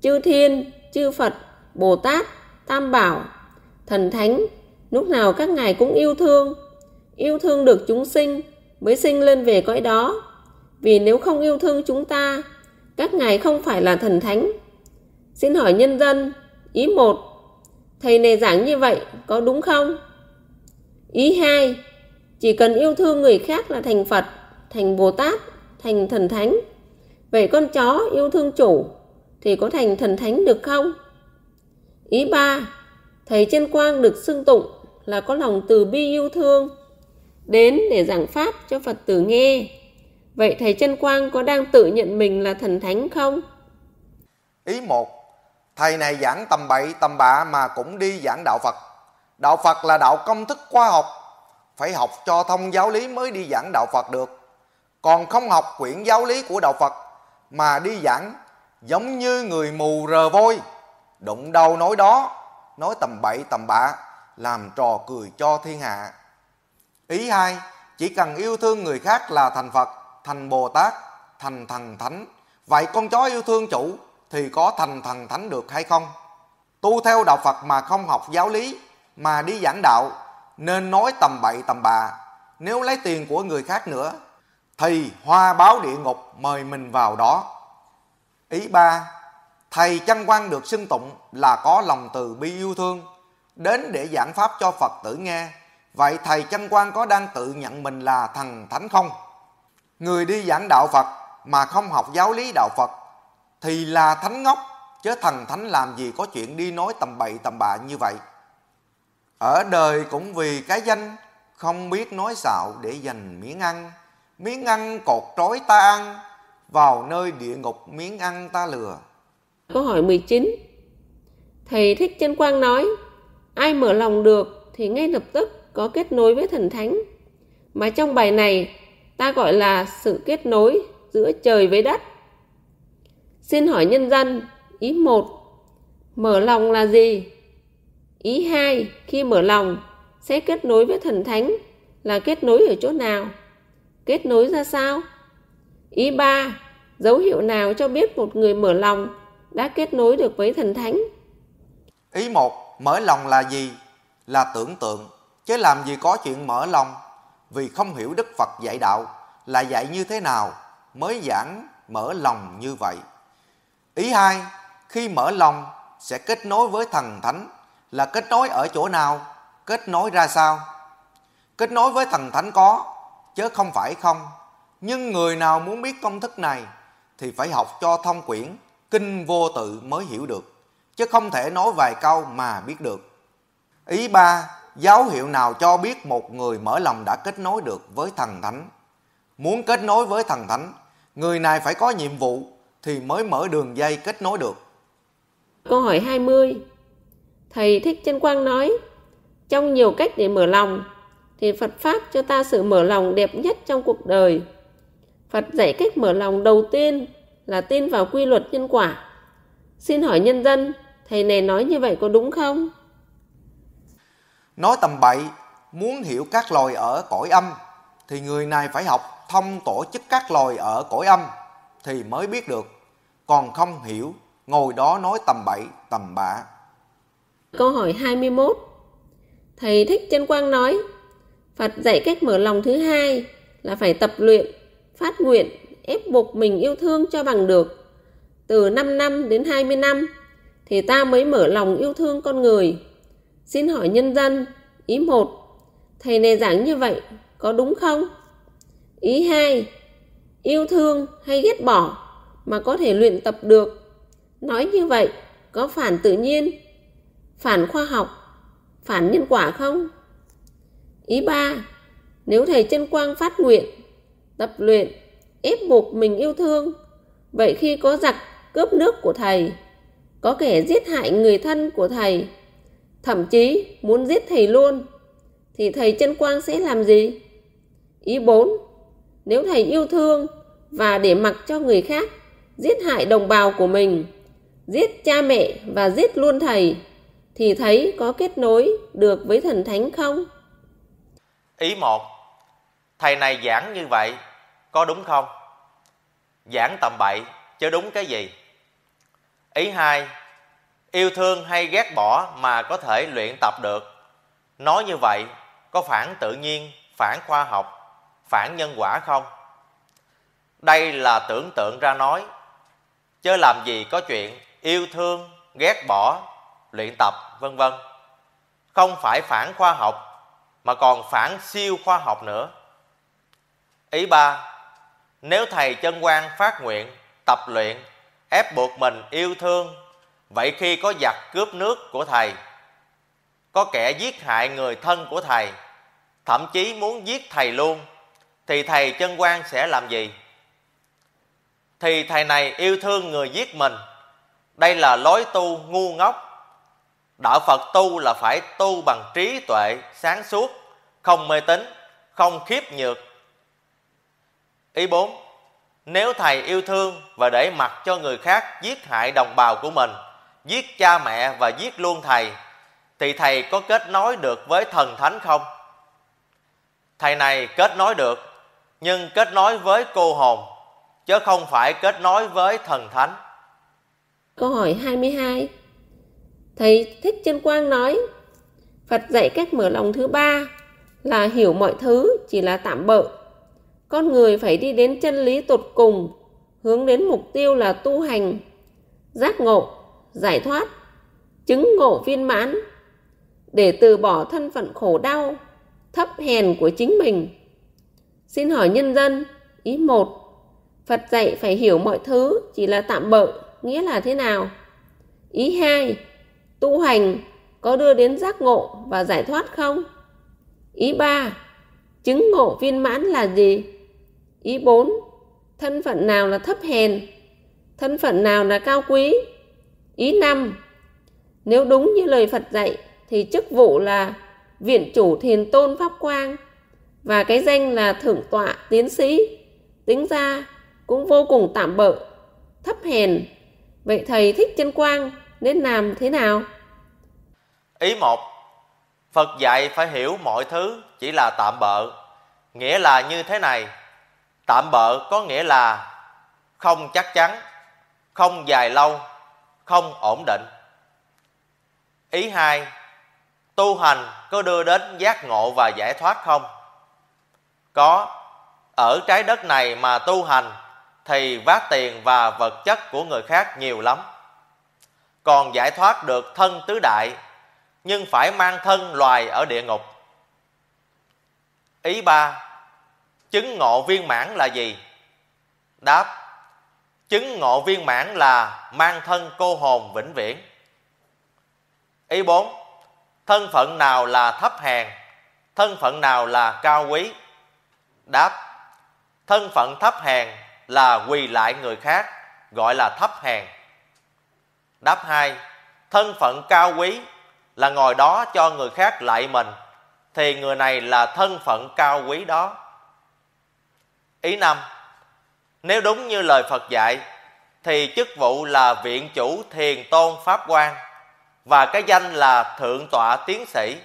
chư thiên, chư Phật, Bồ Tát, Tam Bảo, Thần Thánh, lúc nào các ngài cũng yêu thương, yêu thương được chúng sinh mới sinh lên về cõi đó. Vì nếu không yêu thương chúng ta, các ngài không phải là thần thánh. Xin hỏi nhân dân, ý một, thầy này giảng như vậy có đúng không? Ý hai, chỉ cần yêu thương người khác là thành Phật, thành Bồ Tát, thành thần thánh. Vậy con chó yêu thương chủ thì có thành thần thánh được không? Ý ba, thầy chân quang được xưng tụng là có lòng từ bi yêu thương đến để giảng pháp cho Phật tử nghe. Vậy thầy chân quang có đang tự nhận mình là thần thánh không? Ý một, thầy này giảng tầm bậy tầm bạ mà cũng đi giảng đạo Phật. Đạo Phật là đạo công thức khoa học, phải học cho thông giáo lý mới đi giảng đạo Phật được. Còn không học quyển giáo lý của đạo Phật mà đi giảng giống như người mù rờ vôi, đụng đầu nói đó, nói tầm bậy tầm bạ, làm trò cười cho thiên hạ. Ý hai, chỉ cần yêu thương người khác là thành Phật, thành Bồ Tát, thành thần thánh. Vậy con chó yêu thương chủ thì có thành thần thánh được hay không? Tu theo đạo Phật mà không học giáo lý mà đi giảng đạo nên nói tầm bậy tầm bạ. Nếu lấy tiền của người khác nữa thì hoa báo địa ngục mời mình vào đó. Ý ba, thầy chân quan được xưng tụng là có lòng từ bi yêu thương đến để giảng pháp cho Phật tử nghe. Vậy thầy chân quan có đang tự nhận mình là thần thánh không? Người đi giảng đạo Phật mà không học giáo lý đạo Phật thì là thánh ngốc, chứ thần thánh làm gì có chuyện đi nói tầm bậy tầm bạ như vậy. Ở đời cũng vì cái danh, không biết nói xạo để dành miếng ăn. Miếng ăn cột trói ta ăn, vào nơi địa ngục miếng ăn ta lừa. Câu hỏi 19 Thầy Thích Chân Quang nói, ai mở lòng được thì ngay lập tức có kết nối với thần thánh. Mà trong bài này, ta gọi là sự kết nối giữa trời với đất. Xin hỏi nhân dân, ý 1, mở lòng là gì? Ý 2, khi mở lòng sẽ kết nối với thần thánh là kết nối ở chỗ nào? Kết nối ra sao? Ý 3, dấu hiệu nào cho biết một người mở lòng đã kết nối được với thần thánh? Ý một mở lòng là gì? Là tưởng tượng, chứ làm gì có chuyện mở lòng vì không hiểu Đức Phật dạy đạo là dạy như thế nào mới giảng mở lòng như vậy. Ý hai, khi mở lòng sẽ kết nối với thần thánh là kết nối ở chỗ nào, kết nối ra sao? Kết nối với thần thánh có, chứ không phải không. Nhưng người nào muốn biết công thức này thì phải học cho thông quyển kinh vô tự mới hiểu được, chứ không thể nói vài câu mà biết được. Ý ba, dấu hiệu nào cho biết một người mở lòng đã kết nối được với thần thánh? Muốn kết nối với thần thánh, người này phải có nhiệm vụ thì mới mở đường dây kết nối được. Câu hỏi 20 Thầy Thích Chân Quang nói Trong nhiều cách để mở lòng thì Phật Pháp cho ta sự mở lòng đẹp nhất trong cuộc đời. Phật dạy cách mở lòng đầu tiên là tin vào quy luật nhân quả. Xin hỏi nhân dân, thầy này nói như vậy có đúng không? Nói tầm bậy, muốn hiểu các loài ở cõi âm thì người này phải học thông tổ chức các loài ở cõi âm thì mới biết được. Còn không hiểu, ngồi đó nói tầm bậy, tầm bạ. Câu hỏi 21 Thầy Thích Chân Quang nói Phật dạy cách mở lòng thứ hai là phải tập luyện, phát nguyện, ép buộc mình yêu thương cho bằng được. Từ 5 năm đến 20 năm thì ta mới mở lòng yêu thương con người. Xin hỏi nhân dân, ý một, thầy này giảng như vậy có đúng không? Ý hai, yêu thương hay ghét bỏ mà có thể luyện tập được. Nói như vậy có phản tự nhiên, phản khoa học, phản nhân quả không? Ý ba, nếu thầy chân quang phát nguyện, tập luyện, ép buộc mình yêu thương, vậy khi có giặc cướp nước của thầy, có kẻ giết hại người thân của thầy, thậm chí muốn giết thầy luôn, thì thầy chân quang sẽ làm gì? Ý 4. Nếu thầy yêu thương và để mặc cho người khác giết hại đồng bào của mình, giết cha mẹ và giết luôn thầy, thì thấy có kết nối được với thần thánh không? Ý 1. Thầy này giảng như vậy, có đúng không? Giảng tầm bậy, chứ đúng cái gì? Ý hai, Yêu thương hay ghét bỏ mà có thể luyện tập được. Nói như vậy, có phản tự nhiên, phản khoa học, phản nhân quả không? Đây là tưởng tượng ra nói, chứ làm gì có chuyện yêu thương, ghét bỏ, luyện tập, vân vân. Không phải phản khoa học, mà còn phản siêu khoa học nữa. Ý ba, nếu thầy chân quan phát nguyện, tập luyện, ép buộc mình yêu thương, vậy khi có giặc cướp nước của thầy, có kẻ giết hại người thân của thầy, thậm chí muốn giết thầy luôn, thì thầy chân quan sẽ làm gì? Thì thầy này yêu thương người giết mình, đây là lối tu ngu ngốc. Đạo Phật tu là phải tu bằng trí tuệ, sáng suốt, không mê tín, không khiếp nhược. Ý 4. Nếu thầy yêu thương và để mặc cho người khác giết hại đồng bào của mình, giết cha mẹ và giết luôn thầy, thì thầy có kết nối được với thần thánh không? Thầy này kết nối được, nhưng kết nối với cô hồn, chứ không phải kết nối với thần thánh. Câu hỏi 22 Thầy Thích Chân Quang nói Phật dạy cách mở lòng thứ ba là hiểu mọi thứ chỉ là tạm bợ. Con người phải đi đến chân lý tột cùng, hướng đến mục tiêu là tu hành, giác ngộ, giải thoát, chứng ngộ viên mãn, để từ bỏ thân phận khổ đau, thấp hèn của chính mình. Xin hỏi nhân dân, ý một Phật dạy phải hiểu mọi thứ chỉ là tạm bợ, nghĩa là thế nào? Ý hai Tu hành có đưa đến giác ngộ và giải thoát không? Ý ba Chứng ngộ viên mãn là gì? Ý bốn, Thân phận nào là thấp hèn? Thân phận nào là cao quý? Ý năm, Nếu đúng như lời Phật dạy thì chức vụ là viện chủ thiền tôn pháp quang và cái danh là thượng tọa tiến sĩ tính ra cũng vô cùng tạm bợ, thấp hèn vậy thầy thích chân quang nên làm thế nào ý một, phật dạy phải hiểu mọi thứ chỉ là tạm bợ, nghĩa là như thế này tạm bợ có nghĩa là không chắc chắn, không dài lâu, không ổn định. Ý hai, tu hành có đưa đến giác ngộ và giải thoát không? Có. Ở trái đất này mà tu hành thì vác tiền và vật chất của người khác nhiều lắm. Còn giải thoát được thân tứ đại, nhưng phải mang thân loài ở địa ngục. Ý ba chứng ngộ viên mãn là gì? Đáp, chứng ngộ viên mãn là mang thân cô hồn vĩnh viễn. Ý bốn, thân phận nào là thấp hèn, thân phận nào là cao quý? Đáp, thân phận thấp hèn là quỳ lại người khác, gọi là thấp hèn. Đáp hai, thân phận cao quý là ngồi đó cho người khác lại mình, thì người này là thân phận cao quý đó ý năm, nếu đúng như lời phật dạy, thì chức vụ là viện chủ thiền tôn pháp quan, và cái danh là thượng tọa tiến sĩ,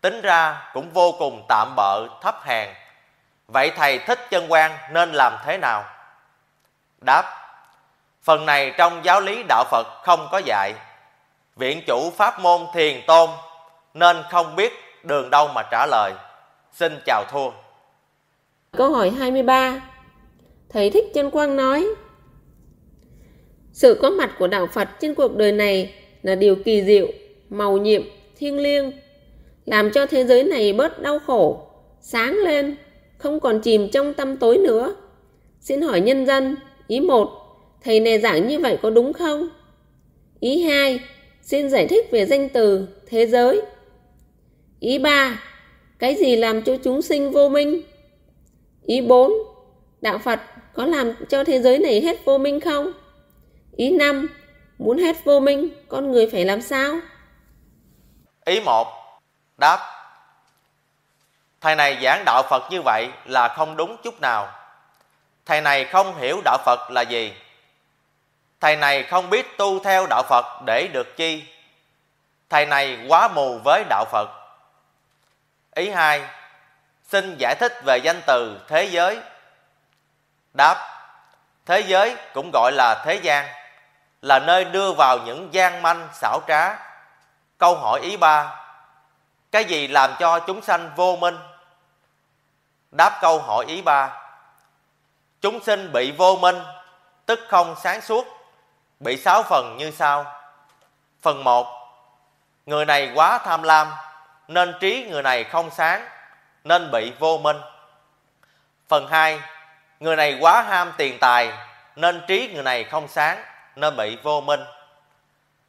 tính ra cũng vô cùng tạm bợ, thấp hèn. Vậy thầy thích chân quan nên làm thế nào? Đáp, phần này trong giáo lý đạo phật không có dạy. Viện chủ pháp môn thiền tôn nên không biết, đường đâu mà trả lời. Xin chào thua câu hỏi 23 thầy thích chân quang nói sự có mặt của đạo phật trên cuộc đời này là điều kỳ diệu, màu nhiệm, thiêng liêng, làm cho thế giới này bớt đau khổ, sáng lên, không còn chìm trong tâm tối nữa. Xin hỏi nhân dân, ý một, thầy này giảng như vậy có đúng không? Ý hai, xin giải thích về danh từ thế giới. Ý 3. Cái gì làm cho chúng sinh vô minh? Ý 4. Đạo Phật có làm cho thế giới này hết vô minh không? Ý 5. Muốn hết vô minh, con người phải làm sao? Ý 1. Đáp. Thầy này giảng đạo Phật như vậy là không đúng chút nào. Thầy này không hiểu đạo Phật là gì. Thầy này không biết tu theo đạo Phật để được chi. Thầy này quá mù với đạo Phật. Ý 2. Xin giải thích về danh từ thế giới. Đáp. Thế giới cũng gọi là thế gian, là nơi đưa vào những gian manh xảo trá. Câu hỏi ý ba Cái gì làm cho chúng sanh vô minh? Đáp câu hỏi ý ba Chúng sinh bị vô minh, tức không sáng suốt, bị sáu phần như sau. Phần một, Người này quá tham lam, nên trí người này không sáng, nên bị vô minh. Phần 2 Người này quá ham tiền tài, Nên trí người này không sáng, Nên bị vô minh.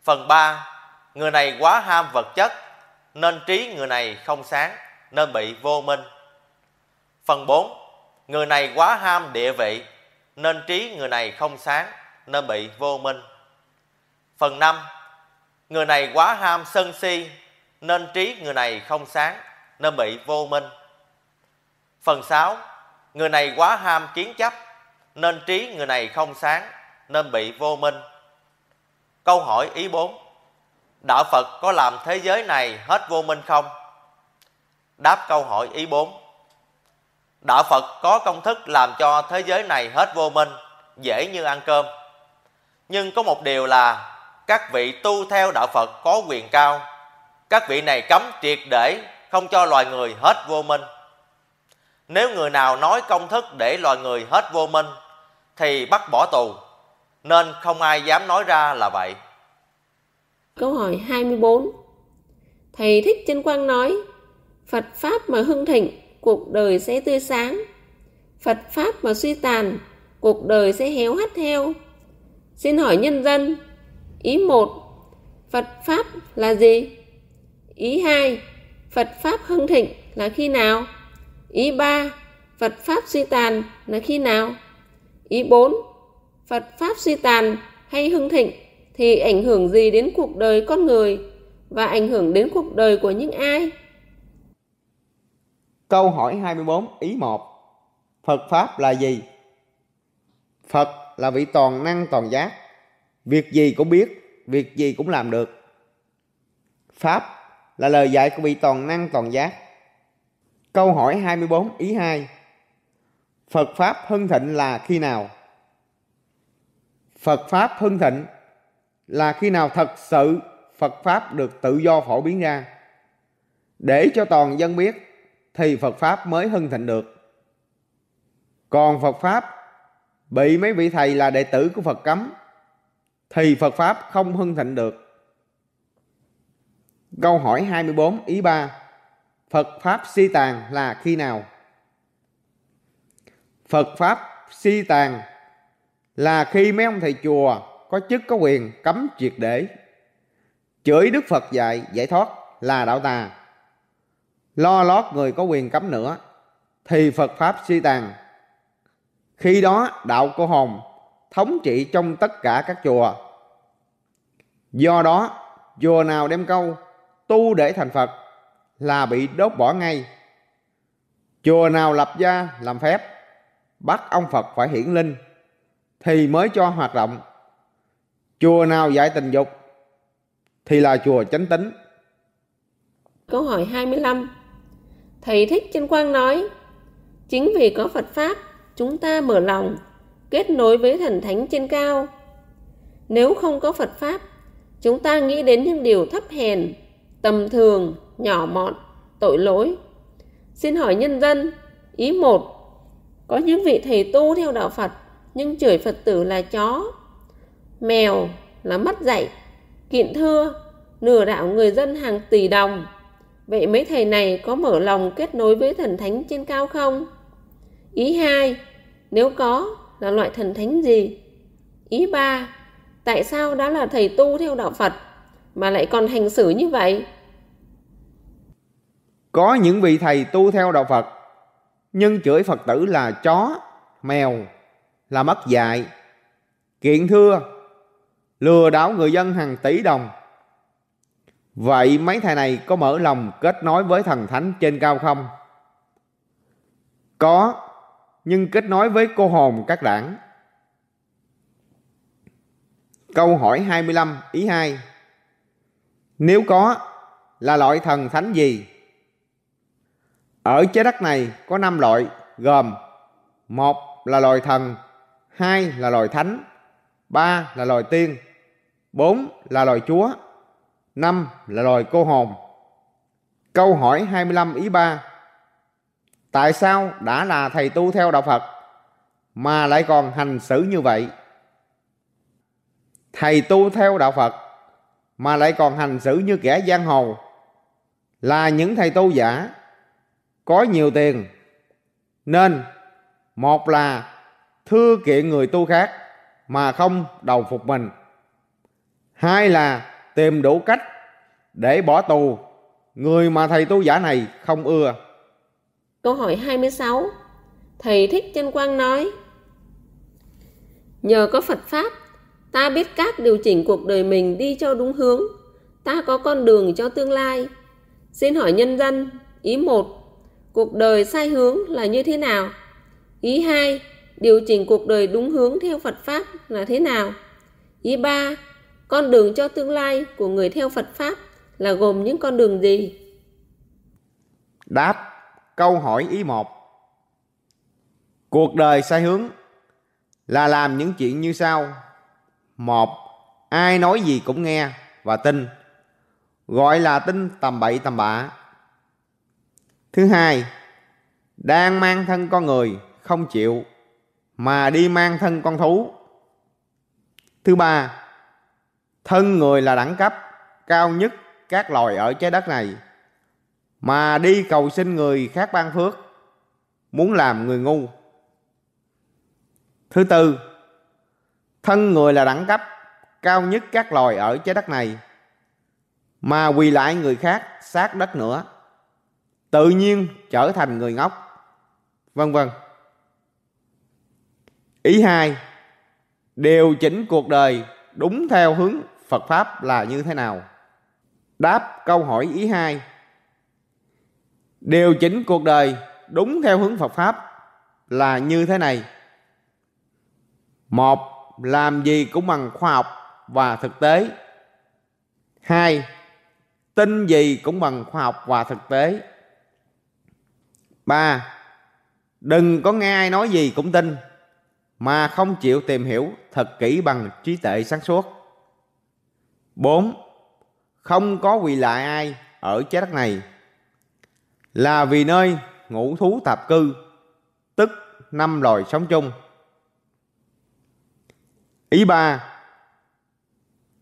Phần 3 Người này quá ham vật chất, Nên trí người này không sáng, Nên bị vô minh. Phần 4 Người này quá ham địa vị, Nên trí người này không sáng, Nên bị vô minh. Phần 5 Người này quá ham sân si, Nên trí người này không sáng, Nên bị vô minh. Phần 6 Người này quá ham kiến chấp, Nên trí người này không sáng, Nên bị vô minh. Câu hỏi ý 4 Đạo Phật có làm thế giới này hết vô minh không? Đáp câu hỏi ý 4 Đạo Phật có công thức làm cho thế giới này hết vô minh, Dễ như ăn cơm. Nhưng có một điều là, Các vị tu theo đạo Phật có quyền cao, Các vị này cấm triệt để, Không cho loài người hết vô minh nếu người nào nói công thức để loài người hết vô minh, Thì bắt bỏ tù. Nên không ai dám nói ra là vậy. Câu hỏi 24 Thầy Thích Chân Quang nói, Phật Pháp mà hưng thịnh, Cuộc đời sẽ tươi sáng. Phật Pháp mà suy tàn, Cuộc đời sẽ héo hắt theo. Xin hỏi nhân dân, Ý 1 Phật Pháp là gì? Ý 2 Phật Pháp hưng thịnh là khi nào? Ý 3. Phật Pháp suy tàn là khi nào? Ý 4. Phật Pháp suy tàn hay hưng thịnh thì ảnh hưởng gì đến cuộc đời con người và ảnh hưởng đến cuộc đời của những ai? Câu hỏi 24 ý 1 Phật Pháp là gì? Phật là vị toàn năng toàn giác Việc gì cũng biết, việc gì cũng làm được Pháp là lời dạy của vị toàn năng toàn giác Câu hỏi 24 ý 2 Phật Pháp hưng thịnh là khi nào? Phật Pháp hưng thịnh là khi nào thật sự Phật Pháp được tự do phổ biến ra. Để cho toàn dân biết thì Phật Pháp mới hưng thịnh được. Còn Phật Pháp bị mấy vị thầy là đệ tử của Phật cấm thì Phật Pháp không hưng thịnh được. Câu hỏi 24 ý 3 Phật Pháp si tàn là khi nào? Phật Pháp si tàn là khi mấy ông thầy chùa có chức có quyền cấm triệt để. Chửi Đức Phật dạy giải thoát là đạo tà. Lo lót người có quyền cấm nữa thì Phật Pháp si tàn. Khi đó đạo cô hồn thống trị trong tất cả các chùa. Do đó, chùa nào đem câu tu để thành Phật là bị đốt bỏ ngay. Chùa nào lập gia làm phép, bắt ông Phật phải hiển linh, thì mới cho hoạt động. Chùa nào dạy tình dục, thì là chùa chánh tính. Câu hỏi 25 Thầy Thích Chân Quang nói, chính vì có Phật Pháp, chúng ta mở lòng, kết nối với thần thánh trên cao. Nếu không có Phật Pháp, chúng ta nghĩ đến những điều thấp hèn, tầm thường, nhỏ mọn, tội lỗi. Xin hỏi nhân dân, ý một, có những vị thầy tu theo đạo Phật nhưng chửi Phật tử là chó, mèo là mất dạy, kiện thưa, nửa đạo người dân hàng tỷ đồng. Vậy mấy thầy này có mở lòng kết nối với thần thánh trên cao không? Ý hai, nếu có, là loại thần thánh gì? Ý ba, tại sao đã là thầy tu theo đạo Phật mà lại còn hành xử như vậy? Có những vị thầy tu theo đạo Phật, nhưng chửi Phật tử là chó, mèo, là mất dạy, kiện thưa, lừa đảo người dân hàng tỷ đồng. Vậy mấy thầy này có mở lòng kết nối với thần thánh trên cao không? Có, nhưng kết nối với cô hồn các đảng. Câu hỏi 25 ý 2 Nếu có, là loại thần thánh gì? Ở trái đất này có 5 loại gồm một là loài thần, hai là loài thánh, ba là loài tiên, bốn là loài chúa, năm là loài cô hồn. Câu hỏi 25 ý 3 Tại sao đã là thầy tu theo đạo Phật mà lại còn hành xử như vậy? Thầy tu theo đạo Phật mà lại còn hành xử như kẻ giang hồ là những thầy tu giả có nhiều tiền, nên một là thưa kiện người tu khác mà không đầu phục mình. Hai là tìm đủ cách để bỏ tù người mà thầy tu giả này không ưa. Câu hỏi 26 Thầy Thích Chân Quang nói, Nhờ có Phật Pháp, Ta biết cách điều chỉnh cuộc đời mình đi cho đúng hướng. Ta có con đường cho tương lai. Xin hỏi nhân dân, Ý một Cuộc đời sai hướng là như thế nào? Ý 2 Điều chỉnh cuộc đời đúng hướng theo Phật Pháp là thế nào? Ý 3 Con đường cho tương lai của người theo Phật Pháp là gồm những con đường gì? Đáp câu hỏi ý một Cuộc đời sai hướng là làm những chuyện như sau. Một, ai nói gì cũng nghe và tin, gọi là tin tầm bậy tầm bạ. Thứ hai, đang mang thân con người không chịu mà đi mang thân con thú. Thứ ba, thân người là đẳng cấp cao nhất các loài ở trái đất này mà đi cầu xin người khác ban phước muốn làm người ngu thứ tư thân người là đẳng cấp cao nhất các loài ở trái đất này mà quỳ lại người khác sát đất nữa tự nhiên trở thành người ngốc vân vân ý hai điều chỉnh cuộc đời đúng theo hướng phật pháp là như thế nào đáp câu hỏi ý hai điều chỉnh cuộc đời đúng theo hướng Phật pháp là như thế này. Một, làm gì cũng bằng khoa học và thực tế. Hai, tin gì cũng bằng khoa học và thực tế. Ba, đừng có nghe ai nói gì cũng tin mà không chịu tìm hiểu thật kỹ bằng trí tuệ sáng suốt. Bốn, không có quỳ lại ai ở trái đất này là vì nơi ngũ thú tạp cư, tức năm loài sống chung. Ý ba,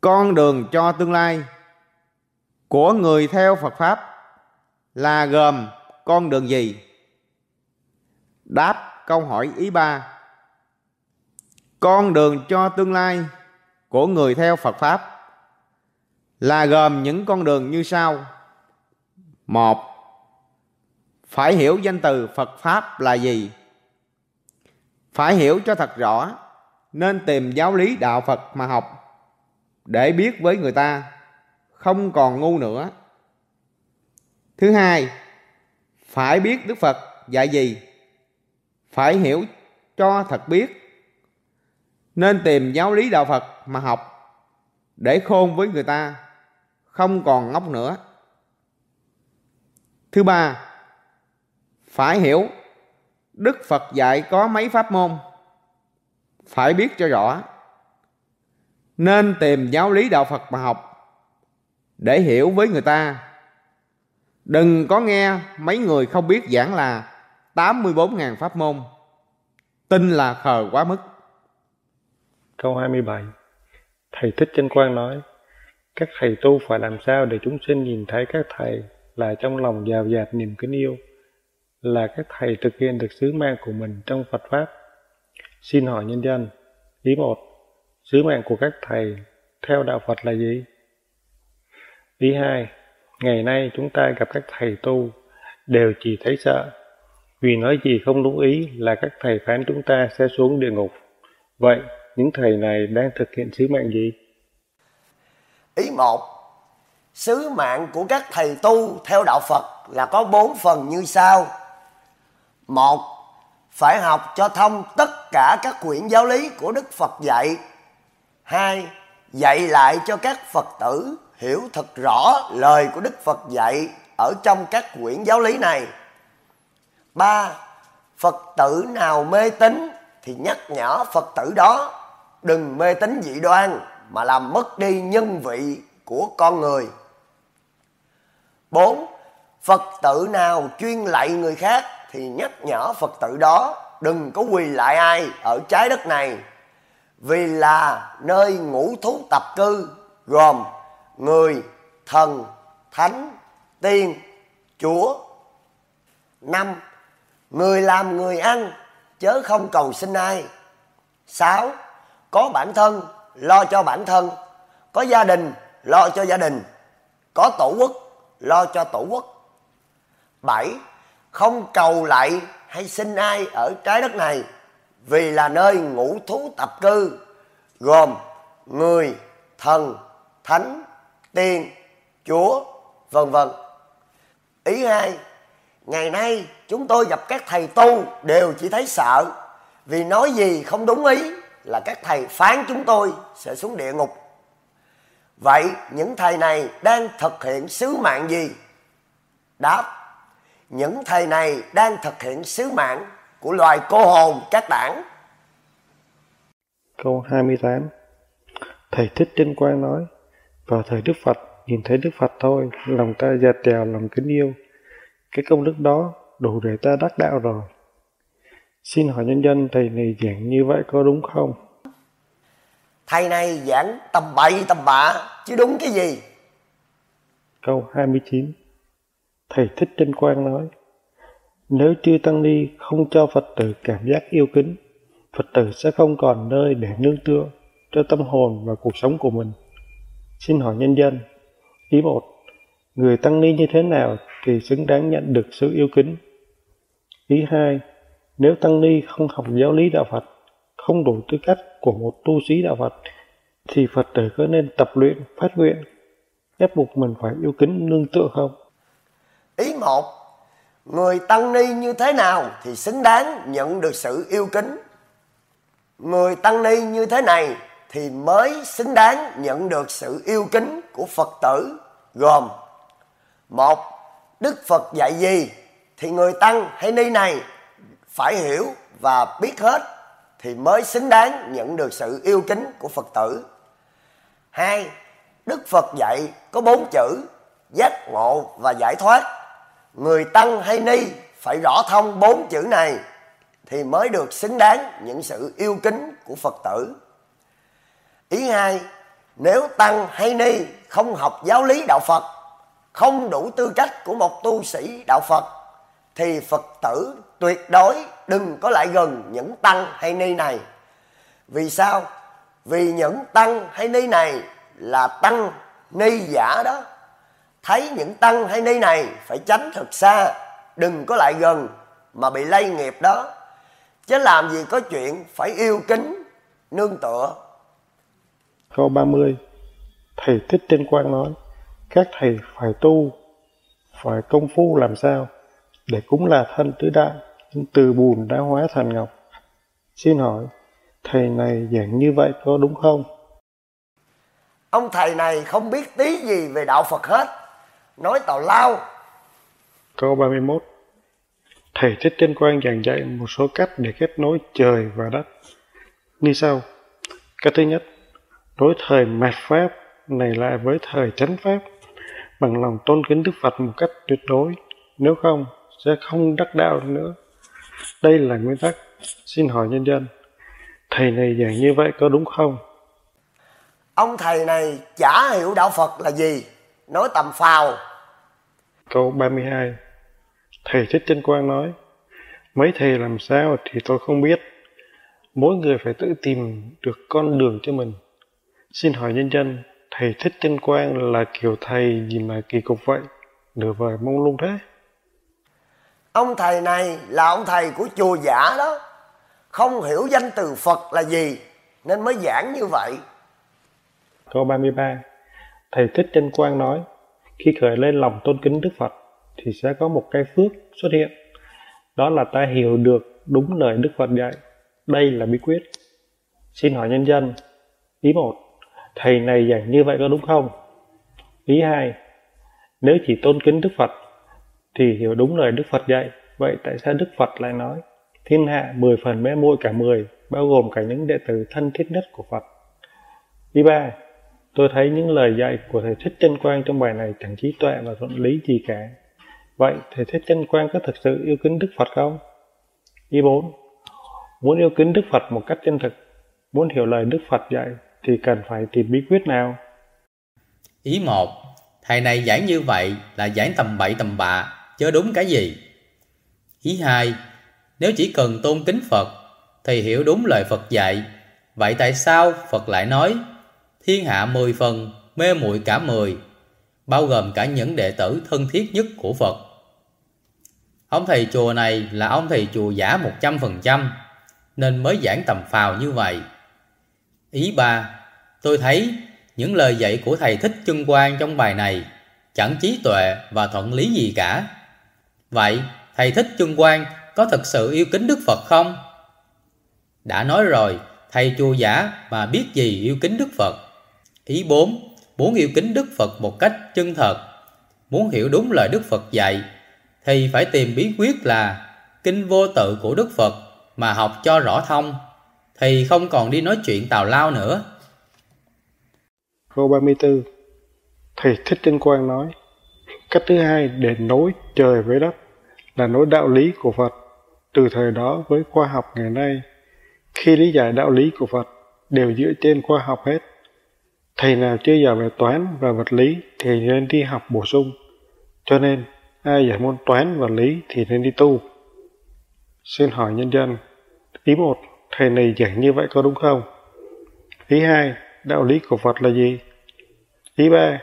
con đường cho tương lai của người theo Phật Pháp là gồm con đường gì? Đáp câu hỏi ý ba. Con đường cho tương lai của người theo Phật Pháp là gồm những con đường như sau. Một, phải hiểu danh từ Phật Pháp là gì. Phải hiểu cho thật rõ, nên tìm giáo lý đạo Phật mà học, để biết với người ta, không còn ngu nữa. Thứ hai, phải biết Đức Phật dạy gì, phải hiểu cho thật biết, nên tìm giáo lý đạo Phật mà học, để khôn với người ta, không còn ngốc nữa. Thứ ba, phải hiểu Đức Phật dạy có mấy pháp môn Phải biết cho rõ. Nên tìm giáo lý đạo Phật mà học Để hiểu với người ta. Đừng có nghe mấy người không biết giảng là 84.000 pháp môn Tin là khờ quá mức Câu 27 Thầy Thích Chân Quang nói Các thầy tu phải làm sao để chúng sinh nhìn thấy các thầy là trong lòng giàu dạt niềm kính yêu là các thầy thực hiện được sứ mạng của mình trong Phật Pháp. Xin hỏi nhân dân, ý một, sứ mạng của các thầy theo đạo Phật là gì? Ý hai, ngày nay chúng ta gặp các thầy tu đều chỉ thấy sợ. Vì nói gì không đúng ý là các thầy phán chúng ta sẽ xuống địa ngục. Vậy, những thầy này đang thực hiện sứ mạng gì? Ý một, sứ mạng của các thầy tu theo đạo Phật là có bốn phần như sau. Một, phải học cho thông tất cả các quyển giáo lý của Đức Phật dạy. Hai, dạy lại cho các Phật tử hiểu thật rõ lời của Đức Phật dạy ở trong các quyển giáo lý này. Ba, Phật tử nào mê tín thì nhắc nhở Phật tử đó đừng mê tín dị đoan mà làm mất đi nhân vị của con người. bốn Phật tử nào chuyên lạy người khác thì nhắc nhở Phật tử đó đừng có quỳ lại ai ở trái đất này vì là nơi ngũ thú tập cư gồm người, thần, thánh, tiên, chúa. năm Người làm người ăn chớ không cầu xin ai. sáu Có bản thân lo cho bản thân, có gia đình lo cho gia đình, có tổ quốc lo cho tổ quốc. bảy Không cầu lại hay xin ai ở trái đất này vì là nơi ngũ thú tập cư gồm người, thần, thánh, tiên, chúa, vân vân. Ý hai, ngày nay chúng tôi gặp các thầy tu đều chỉ thấy sợ vì nói gì không đúng ý là các thầy phán chúng tôi sẽ xuống địa ngục. Vậy những thầy này đang thực hiện sứ mạng gì? Đáp, những thầy này đang thực hiện sứ mạng của loài cô hồn các đảng. Câu 28 Thầy Thích Trinh Quang nói, vào thời Đức Phật, nhìn thấy Đức Phật thôi, lòng ta già trèo lòng kính yêu. Cái công đức đó đủ để ta đắc đạo rồi. Xin hỏi nhân dân thầy này giảng như vậy có đúng không? Thầy này giảng tầm bậy tầm bạ, chứ đúng cái gì? Câu 29 Thầy Thích Trinh Quang nói, nếu chư Tăng Ni không cho Phật tử cảm giác yêu kính, Phật tử sẽ không còn nơi để nương tựa cho tâm hồn và cuộc sống của mình. Xin hỏi nhân dân, ý một, người tăng ni như thế nào thì xứng đáng nhận được sự yêu kính? Ý hai, nếu tăng ni không học giáo lý đạo Phật, không đủ tư cách của một tu sĩ đạo Phật, thì Phật tử có nên tập luyện, phát nguyện, ép buộc mình phải yêu kính nương tựa không? Ý một, người tăng ni như thế nào thì xứng đáng nhận được sự yêu kính. Người tăng ni như thế này thì mới xứng đáng nhận được sự yêu kính của Phật tử gồm một Đức Phật dạy gì thì người tăng hay ni này phải hiểu và biết hết thì mới xứng đáng nhận được sự yêu kính của Phật tử. Hai, Đức Phật dạy có bốn chữ giác ngộ và giải thoát. Người tăng hay ni phải rõ thông bốn chữ này thì mới được xứng đáng những sự yêu kính của Phật tử. Ý hai, nếu tăng hay ni không học giáo lý đạo Phật, không đủ tư cách của một tu sĩ đạo Phật, thì Phật tử tuyệt đối đừng có lại gần những tăng hay ni này. Vì sao? Vì những tăng hay ni này là tăng ni giả đó. Thấy những tăng hay ni này phải tránh thật xa, đừng có lại gần mà bị lây nghiệp đó. Chứ làm gì có chuyện phải yêu kính, nương tựa Câu 30 Thầy Thích Tiên Quang nói các thầy phải tu Phải công phu làm sao Để cũng là thân tứ đại Nhưng từ bùn đã hóa thành ngọc. Xin hỏi Thầy này giảng như vậy có đúng không? Ông thầy này không biết tí gì về đạo Phật hết. Nói tào lao. Câu 31 Thầy Thích Trân Quang giảng dạy một số cách để kết nối trời và đất. Như sau. Cách thứ nhất đối thời mạt pháp này lại với thời chánh pháp bằng lòng tôn kính Đức Phật một cách tuyệt đối, nếu không sẽ không đắc đạo nữa. Đây là nguyên tắc. Xin hỏi nhân dân, thầy này giảng như vậy có đúng không? Ông thầy này chả hiểu đạo Phật là gì, nói tầm phào. Câu 32 Thầy Thích Chân Quang nói, mấy thầy làm sao thì tôi không biết. Mỗi người phải tự tìm được con đường cho mình. Xin hỏi nhân dân, thầy Thích Chân Quang là kiểu thầy gì mà kỳ cục vậy? Nửa vời mong lung thế. Ông thầy này là ông thầy của chùa giả đó. Không hiểu danh từ Phật là gì nên mới giảng như vậy. Câu 33 Thầy Thích Chân Quang nói, khi khởi lên lòng tôn kính Đức Phật thì sẽ có một cái phước xuất hiện. Đó là ta hiểu được đúng lời Đức Phật dạy. Đây là bí quyết. Xin hỏi nhân dân. Ý một, thầy này giảng như vậy có đúng không? Ý hai, nếu chỉ tôn kính Đức Phật thì hiểu đúng lời Đức Phật dạy. Vậy tại sao Đức Phật lại nói thiên hạ mười phần mê muội cả mười, bao gồm cả những đệ tử thân thiết nhất của Phật? Ý ba, tôi thấy những lời dạy của thầy Thích Chân Quang trong bài này chẳng trí tuệ và thuận lý gì cả. Vậy thầy Thích Chân Quang có thực sự yêu kính Đức Phật không? Ý bốn, muốn yêu kính Đức Phật một cách chân thực, muốn hiểu lời Đức Phật dạy thì cần phải tìm bí quyết nào? Ý một, thầy này giảng như vậy là giảng tầm bậy tầm bạ, chớ đúng cái gì. Ý hai, nếu chỉ cần tôn kính Phật thì hiểu đúng lời Phật dạy, vậy tại sao Phật lại nói thiên hạ mười phần, mê muội cả mười, bao gồm cả những đệ tử thân thiết nhất của Phật. Ông thầy chùa này là ông thầy chùa giả một trăm phần trăm, nên mới giảng tầm phào như vậy. Ý ba, tôi thấy những lời dạy của thầy Thích Chân Quang trong bài này chẳng trí tuệ và thuận lý gì cả. Vậy, thầy Thích Chân Quang có thật sự yêu kính Đức Phật không? Đã nói rồi, thầy chùa giả mà biết gì yêu kính Đức Phật. Ý 4. Muốn yêu kính Đức Phật một cách chân thật, muốn hiểu đúng lời Đức Phật dạy, thì phải tìm bí quyết là kinh vô tự của Đức Phật mà học cho rõ thông, thì không còn đi nói chuyện tào lao nữa. Câu 34 Thầy Thích Chân Quang nói, cách thứ hai để nối trời với đất là nối đạo lý của Phật từ thời đó với khoa học ngày nay. Khi lý giải đạo lý của Phật đều dựa trên khoa học hết. Thầy nào chưa giỏi về toán và vật lý thì nên đi học bổ sung. Cho nên, ai giỏi môn toán và lý thì nên đi tu. Xin hỏi nhân dân, ý một, thầy này giảng như vậy có đúng không? Ý hai, đạo lý của Phật là gì? Ý ba,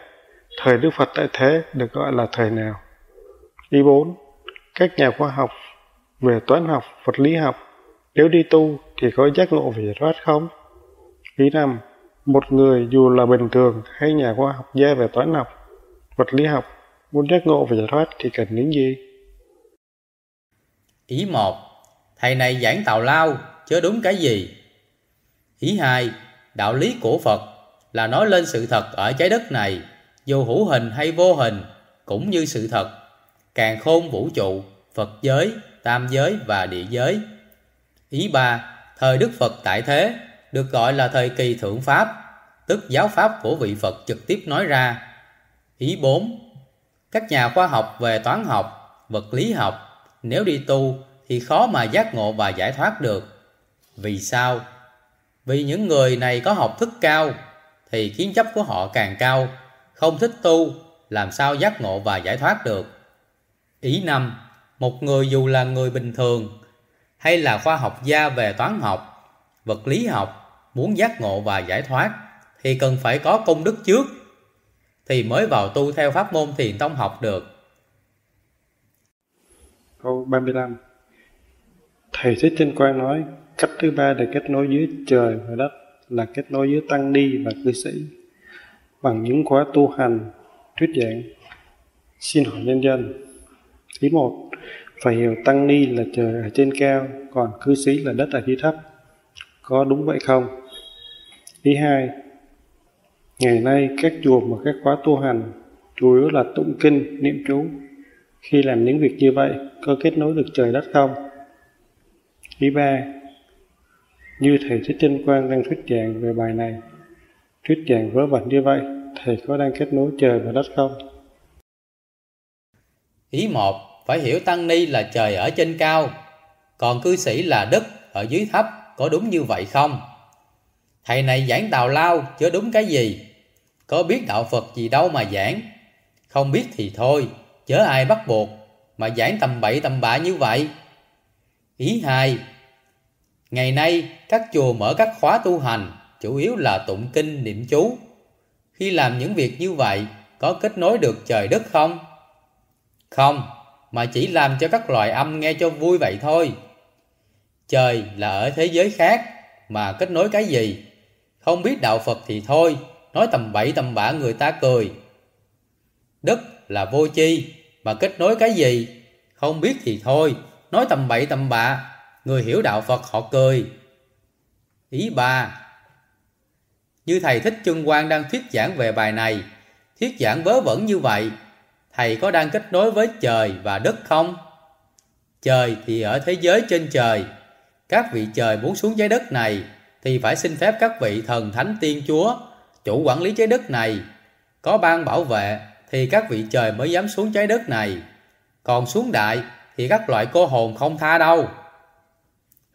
thời Đức Phật tại thế được gọi là thời nào? Ý bốn, các nhà khoa học về toán học, vật lý học, nếu đi tu thì có giác ngộ về giải thoát không? Ý năm, một người dù là bình thường hay nhà khoa học gia về toán học, vật lý học, muốn giác ngộ về giải thoát thì cần những gì? Ý một, thầy này giảng tào lao, chớ đúng cái gì? Ý hai, đạo lý của Phật là nói lên sự thật ở trái đất này, dù hữu hình hay vô hình, cũng như sự thật, càng khôn vũ trụ, Phật giới, tam giới và địa giới. Ý ba, thời Đức Phật tại thế được gọi là thời kỳ thượng pháp, tức giáo pháp của vị Phật trực tiếp nói ra. Ý 4. Các nhà khoa học về toán học, vật lý học, nếu đi tu thì khó mà giác ngộ và giải thoát được. Vì sao? Vì những người này có học thức cao, thì kiến chấp của họ càng cao, không thích tu, làm sao giác ngộ và giải thoát được. Ý năm Một người dù là người bình thường, hay là khoa học gia về toán học, vật lý học, muốn giác ngộ và giải thoát thì cần phải có công đức trước thì mới vào tu theo pháp môn thiền tông học được. Câu 35 Thầy Thích Tinh Quang nói cách thứ ba để kết nối giữa trời và đất là kết nối giữa tăng ni và cư sĩ bằng những khóa tu hành, thuyết giảng. Xin hỏi nhân dân. thứ một, phải hiểu tăng ni là trời ở trên cao, còn cư sĩ là đất ở dưới thấp. Có đúng vậy không? thứ hai, ngày nay các chùa và các khóa tu hành chủ yếu là tụng kinh, niệm chú. Khi làm những việc như vậy, có kết nối được trời đất không? thứ ba, như thầy Thích Chân Quang đang thuyết giảng về bài này, thuyết giảng vớ vẩn như vậy, thầy có đang kết nối trời và đất không? Ý một, phải hiểu tăng ni là trời ở trên cao, còn cư sĩ là đất ở dưới thấp, có đúng như vậy không? Thầy này giảng tào lao, chứ đúng cái gì? Có biết đạo Phật gì đâu mà giảng. Không biết thì thôi, chớ ai bắt buộc, mà giảng tầm bậy tầm bạ như vậy. Ý hai, ngày nay các chùa mở các khóa tu hành, chủ yếu là tụng kinh niệm chú. Khi làm những việc như vậy, có kết nối được trời đất không? Không, mà chỉ làm cho các loài âm nghe cho vui vậy thôi. Trời là ở thế giới khác mà kết nối cái gì? Không biết đạo Phật thì thôi, nói tầm bậy tầm bạ người ta cười. Đất là vô chi mà kết nối cái gì? Không biết thì thôi, nói tầm bậy tầm bạ, người hiểu đạo Phật họ cười. Ý ba Như thầy Thích Chân Quang đang thuyết giảng về bài này, thuyết giảng vớ vẩn như vậy, thầy có đang kết nối với trời và đất không? Trời thì ở thế giới trên trời, các vị trời muốn xuống trái đất này thì phải xin phép các vị thần thánh tiên chúa, chủ quản lý trái đất này, có ban bảo vệ thì các vị trời mới dám xuống trái đất này. Còn xuống đại thì các loại cô hồn không tha đâu.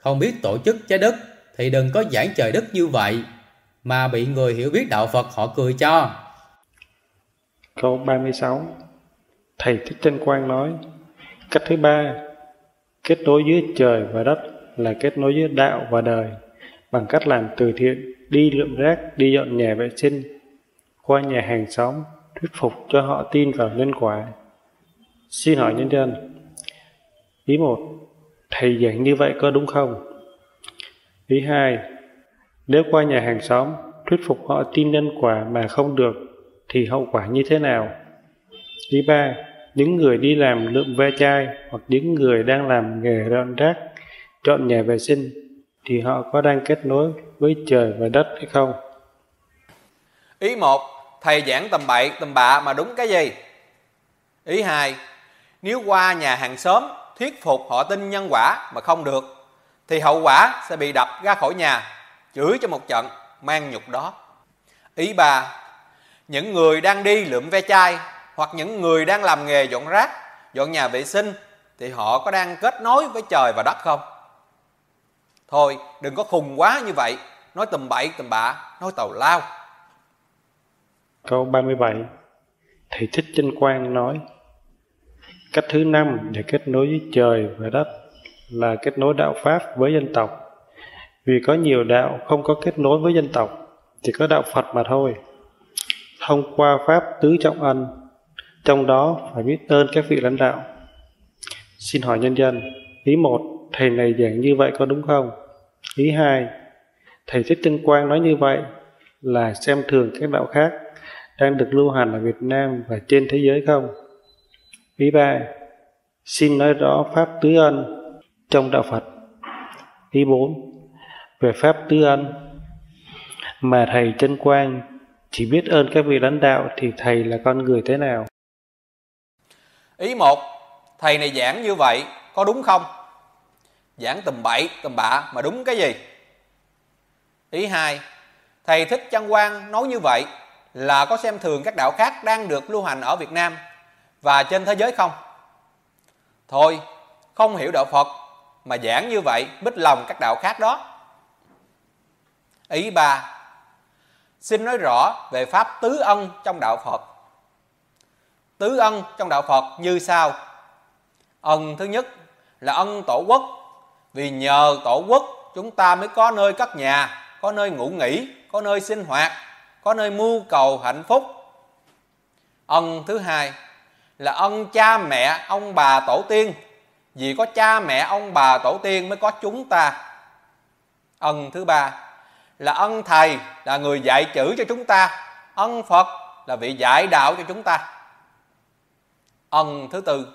Không biết tổ chức trái đất thì đừng có giảng trời đất như vậy mà bị người hiểu biết đạo Phật họ cười cho. Câu 36 Thầy Thích Chân Quang nói Cách thứ ba Kết nối giữa trời và đất là kết nối giữa đạo và đời bằng cách làm từ thiện, đi lượm rác, đi dọn nhà vệ sinh, qua nhà hàng xóm, thuyết phục cho họ tin vào nhân quả. Xin hỏi nhân dân, ý một, thầy giảng như vậy có đúng không? Ý hai, nếu qua nhà hàng xóm, thuyết phục họ tin nhân quả mà không được, thì hậu quả như thế nào? Ý ba, những người đi làm lượm ve chai hoặc những người đang làm nghề dọn rác, dọn nhà vệ sinh thì họ có đang kết nối với trời và đất hay không? Ý một, thầy giảng tầm bậy tầm bạ mà đúng cái gì? Ý hai, nếu qua nhà hàng xóm thuyết phục họ tin nhân quả mà không được thì hậu quả sẽ bị đập ra khỏi nhà, chửi cho một trận, mang nhục đó. Ý bà, những người đang đi lượm ve chai hoặc những người đang làm nghề dọn rác, dọn nhà vệ sinh thì họ có đang kết nối với trời và đất không? Thôi đừng có khùng quá như vậy Nói tầm bậy tầm bạ Nói tàu lao Câu 37 Thầy Thích Trinh Quang nói Cách thứ năm để kết nối với trời và đất là kết nối đạo Pháp với dân tộc. Vì có nhiều đạo không có kết nối với dân tộc, chỉ có đạo Phật mà thôi. Thông qua Pháp tứ trọng ân, trong đó phải biết ơn các vị lãnh đạo. Xin hỏi nhân dân, ý một, thầy này giảng như vậy có đúng không? Ý hai, thầy Thích Tinh Quang nói như vậy là xem thường các đạo khác đang được lưu hành ở Việt Nam và trên thế giới không? Ý ba, xin nói rõ Pháp Tứ Ân trong Đạo Phật. Ý bốn, về Pháp Tứ Ân mà thầy Chân Quang chỉ biết ơn các vị lãnh đạo thì thầy là con người thế nào? Ý một, thầy này giảng như vậy có đúng không? giảng tầm bậy tầm bạ mà đúng cái gì ý hai thầy thích chân quan nói như vậy là có xem thường các đạo khác đang được lưu hành ở việt nam và trên thế giới không? Thôi, không hiểu đạo phật mà giảng như vậy, bích lòng các đạo khác đó. Ý ba, xin nói rõ về pháp tứ ân trong đạo phật. Tứ ân trong đạo phật như sau. Ân thứ nhất là ân tổ quốc, vì nhờ tổ quốc chúng ta mới có nơi cất nhà, có nơi ngủ nghỉ, có nơi sinh hoạt, có nơi mưu cầu hạnh phúc. Ân thứ hai là ân cha mẹ ông bà tổ tiên. Vì có cha mẹ ông bà tổ tiên mới có chúng ta. Ân thứ ba, là ân thầy là người dạy chữ cho chúng ta. Ân phật là vị dạy đạo cho chúng ta. Ân thứ tư,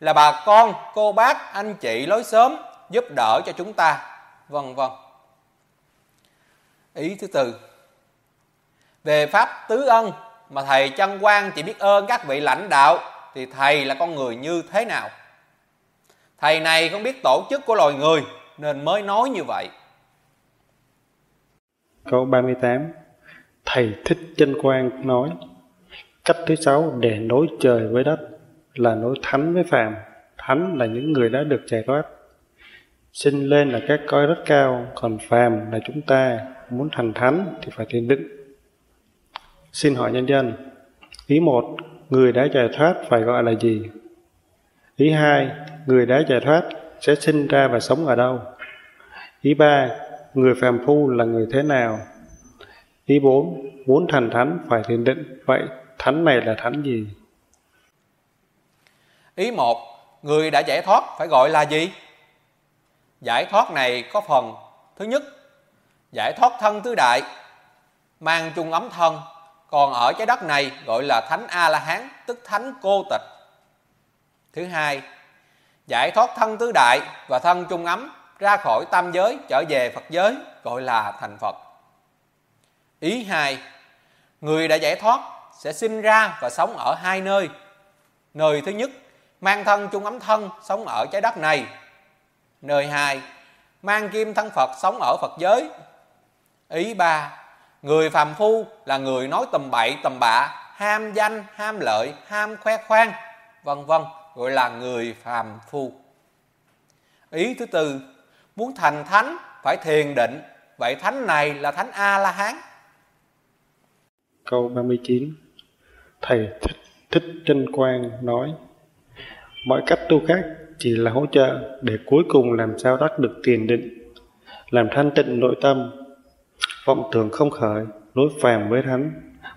là bà con, cô bác, anh chị lối xóm giúp đỡ cho chúng ta. Vân vân. Ý thứ tư, về pháp tứ ân mà thầy chân quan chỉ biết ơn các vị lãnh đạo, thì thầy là con người như thế nào? Thầy này không biết tổ chức của loài người, nên mới nói như vậy. Câu 38 thầy thích chân quan nói, cách thứ sáu để nối trời với đất là nối thánh với phàm. Thánh là những người đã được giải thoát. Sinh lên là các cõi rất cao, còn phàm là chúng ta. Muốn thành thánh thì phải thiền định xin hỏi nhân dân ý một người đã giải thoát phải gọi là gì? Ý hai người đã giải thoát sẽ sinh ra và sống ở đâu? Ý ba người phàm phu là người thế nào? Ý bốn muốn thành thánh phải thiền định vậy thánh này là thánh gì? Ý một người đã giải thoát phải gọi là gì? Giải thoát này có phần thứ nhất, giải thoát thân tứ đại, mang chung ấm thân, còn ở trái đất này gọi là thánh A-la-hán, tức thánh cô tịch. Thứ hai, giải thoát thân tứ đại và thân chung ấm ra khỏi tam giới trở về Phật giới gọi là thành Phật. Ý hai, người đã giải thoát sẽ sinh ra và sống ở hai nơi. Nơi thứ nhất, mang thân chung ấm thân sống ở trái đất này. Nơi hai, mang kim thân Phật sống ở Phật giới. Ý ba, người phàm phu là người nói tầm bậy tầm bạ, ham danh, ham lợi, ham khoe khoang, vân vân, gọi là người phàm phu. Ý thứ tư, muốn thành thánh phải thiền định, vậy thánh này là thánh A La Hán. Câu 39 Thầy Thích, thích Trinh Quang nói Mọi cách tu khác chỉ là hỗ trợ để cuối cùng làm sao đắc được tiền định, làm thanh tịnh nội tâm, vọng tưởng không khởi, nối phàm với thánh,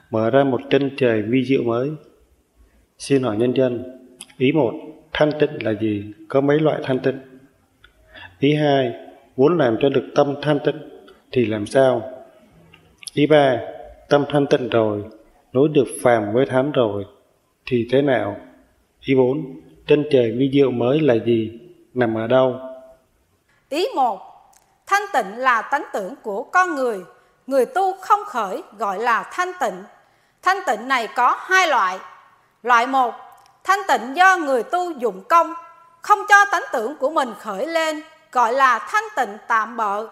mở ra một chân trời vi diệu mới. Xin hỏi nhân dân, ý một, thanh tịnh là gì? Có mấy loại thanh tịnh? Ý hai, muốn làm cho được tâm thanh tịnh thì làm sao? Ý ba, tâm thanh tịnh rồi, nối được phàm với thánh rồi, thì thế nào? Ý bốn, chân trời vi diệu mới là gì? Nằm ở đâu? Ý một, thanh tịnh là tánh tưởng của con người, người tu không khởi gọi là thanh tịnh. Thanh tịnh này có hai loại. Loại một, thanh tịnh do người tu dụng công, không cho tánh tưởng của mình khởi lên, gọi là thanh tịnh tạm bợ.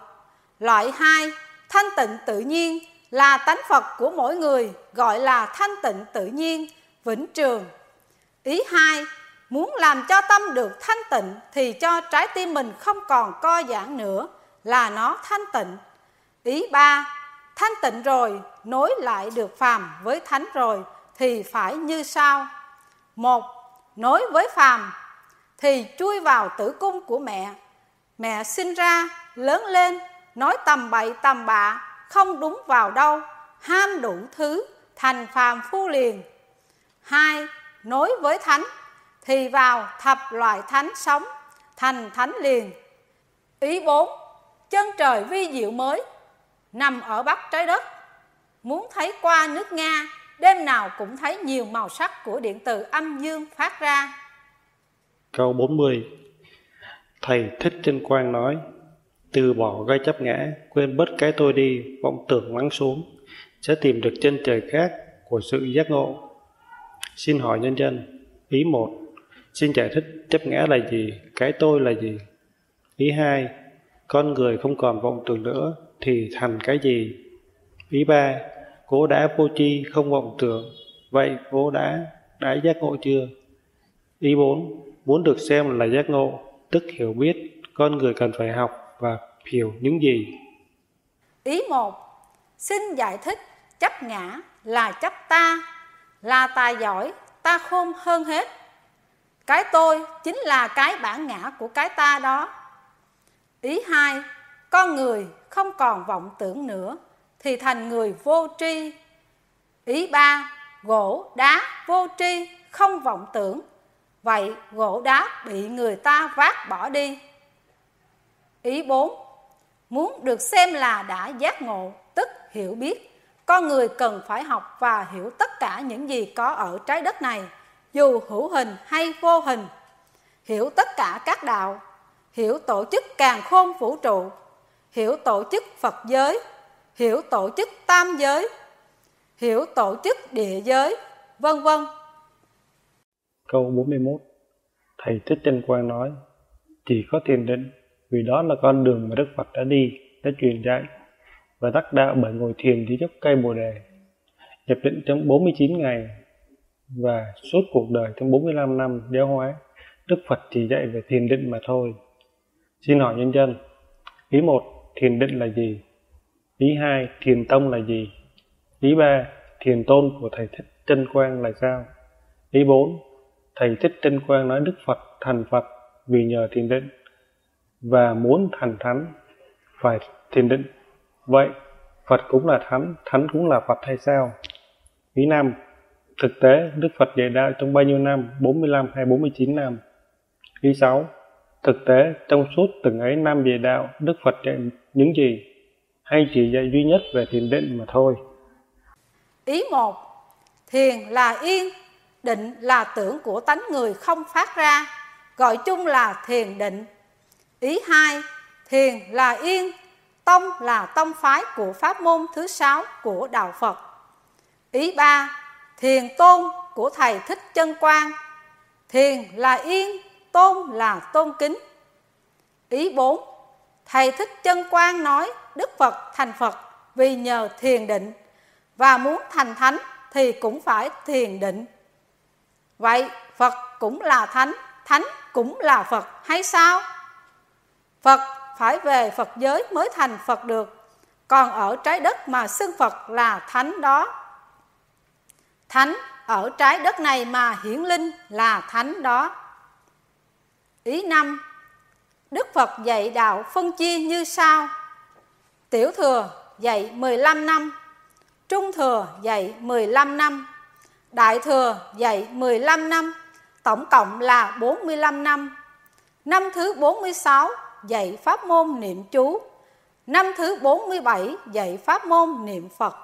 Loại hai, thanh tịnh tự nhiên là tánh Phật của mỗi người, gọi là thanh tịnh tự nhiên, vĩnh trường. Ý hai, muốn làm cho tâm được thanh tịnh thì cho trái tim mình không còn co giãn nữa, là nó thanh tịnh. Ý ba, thanh tịnh rồi, nối lại được phàm với thánh rồi thì phải như sau. Một, nối với phàm thì chui vào tử cung của mẹ. Mẹ sinh ra, lớn lên, nói tầm bậy tầm bạ, không đúng vào đâu, ham đủ thứ, thành phàm phu liền. Hai, nối với thánh thì vào thập loại thánh sống, thành thánh liền. Ý bốn, chân trời vi diệu mới, nằm ở bắc trái đất. Muốn thấy qua nước Nga, đêm nào cũng thấy nhiều màu sắc của điện từ âm dương phát ra. Câu 40 Thầy Thích trên Quang nói Từ bỏ gây chấp ngã, quên bớt cái tôi đi, vọng tưởng lắng xuống, sẽ tìm được chân trời khác của sự giác ngộ. Xin hỏi nhân dân, ý một, xin giải thích chấp ngã là gì, cái tôi là gì? Ý hai, con người không còn vọng tưởng nữa thì thành cái gì? Ý ba, cố đã vô chi không vọng tưởng, vậy cố đã đã giác ngộ chưa? Ý bốn, muốn được xem là giác ngộ, tức hiểu biết con người cần phải học và hiểu những gì. Ý một, xin giải thích chấp ngã là chấp ta, là tài giỏi, ta khôn hơn hết. Cái tôi chính là cái bản ngã của cái ta đó. Ý hai, con người không còn vọng tưởng nữa thì thành người vô tri. Ý ba, gỗ, đá, vô tri, không vọng tưởng. Vậy gỗ đá bị người ta vác bỏ đi. Ý bốn, muốn được xem là đã giác ngộ, tức hiểu biết. Con người cần phải học và hiểu tất cả những gì có ở trái đất này, dù hữu hình hay vô hình. Hiểu tất cả các đạo, hiểu tổ chức càng khôn vũ trụ, hiểu tổ chức Phật giới, hiểu tổ chức tam giới, hiểu tổ chức địa giới, vân vân. Câu 41 Thầy Thích Chân Quang nói Chỉ có thiền định vì đó là con đường mà Đức Phật đã đi, đã truyền dạy và đắc đạo bởi ngồi thiền dưới gốc cây Bồ Đề. Nhập định trong 49 ngày và suốt cuộc đời trong 45 năm giáo hóa, Đức Phật chỉ dạy về thiền định mà thôi. Xin hỏi nhân dân, ý một, thiền định là gì? Ý hai, thiền tông là gì? Ý ba, thiền tôn của Thầy Thích Chân Quang là sao? Ý bốn, Thầy Thích Chân Quang nói Đức Phật thành Phật vì nhờ thiền định và muốn thành thánh phải thiền định. Vậy Phật cũng là thánh, thánh cũng là Phật hay sao? Ý năm, thực tế Đức Phật dạy đạo trong bao nhiêu năm? 45 hay 49 năm? Ý sáu Thực tế, trong suốt từng ấy năm về đạo, Đức Phật dạy những gì? Hay chỉ dạy duy nhất về thiền định mà thôi? Ý một Thiền là yên, định là tưởng của tánh người không phát ra, gọi chung là thiền định. Ý hai Thiền là yên, tông là tông phái của pháp môn thứ sáu của Đạo Phật. Ý ba Thiền tôn của Thầy Thích Chân Quang. Thiền là yên, tôn là tôn kính. Ý 4. Thầy Thích Chân Quang nói Đức Phật thành Phật vì nhờ thiền định và muốn thành thánh thì cũng phải thiền định. Vậy Phật cũng là thánh, thánh cũng là Phật hay sao? Phật phải về Phật giới mới thành Phật được, còn ở trái đất mà xưng Phật là thánh đó. Thánh ở trái đất này mà hiển linh là thánh đó. Ý năm, Đức Phật dạy đạo phân chia như sau. Tiểu thừa dạy 15 năm, Trung thừa dạy 15 năm, Đại thừa dạy 15 năm, Tổng cộng là 45 năm. Năm thứ 46 dạy pháp môn niệm chú, Năm thứ 47 dạy pháp môn niệm Phật,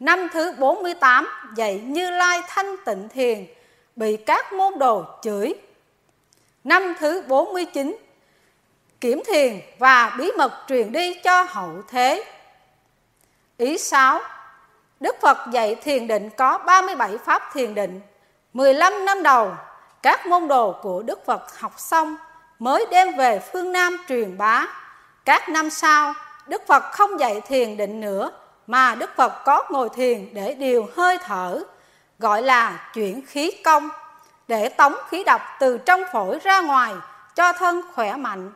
Năm thứ 48 dạy Như Lai Thanh Tịnh Thiền, Bị các môn đồ chửi. Năm thứ 49 Kiểm thiền và bí mật truyền đi cho hậu thế. Ý 6 Đức Phật dạy thiền định có 37 pháp thiền định. 15 năm đầu, Các môn đồ của Đức Phật học xong Mới đem về phương Nam truyền bá. Các năm sau, Đức Phật không dạy thiền định nữa Mà Đức Phật có ngồi thiền để điều hơi thở, Gọi là chuyển khí công. Để tống khí độc từ trong phổi ra ngoài Cho thân khỏe mạnh.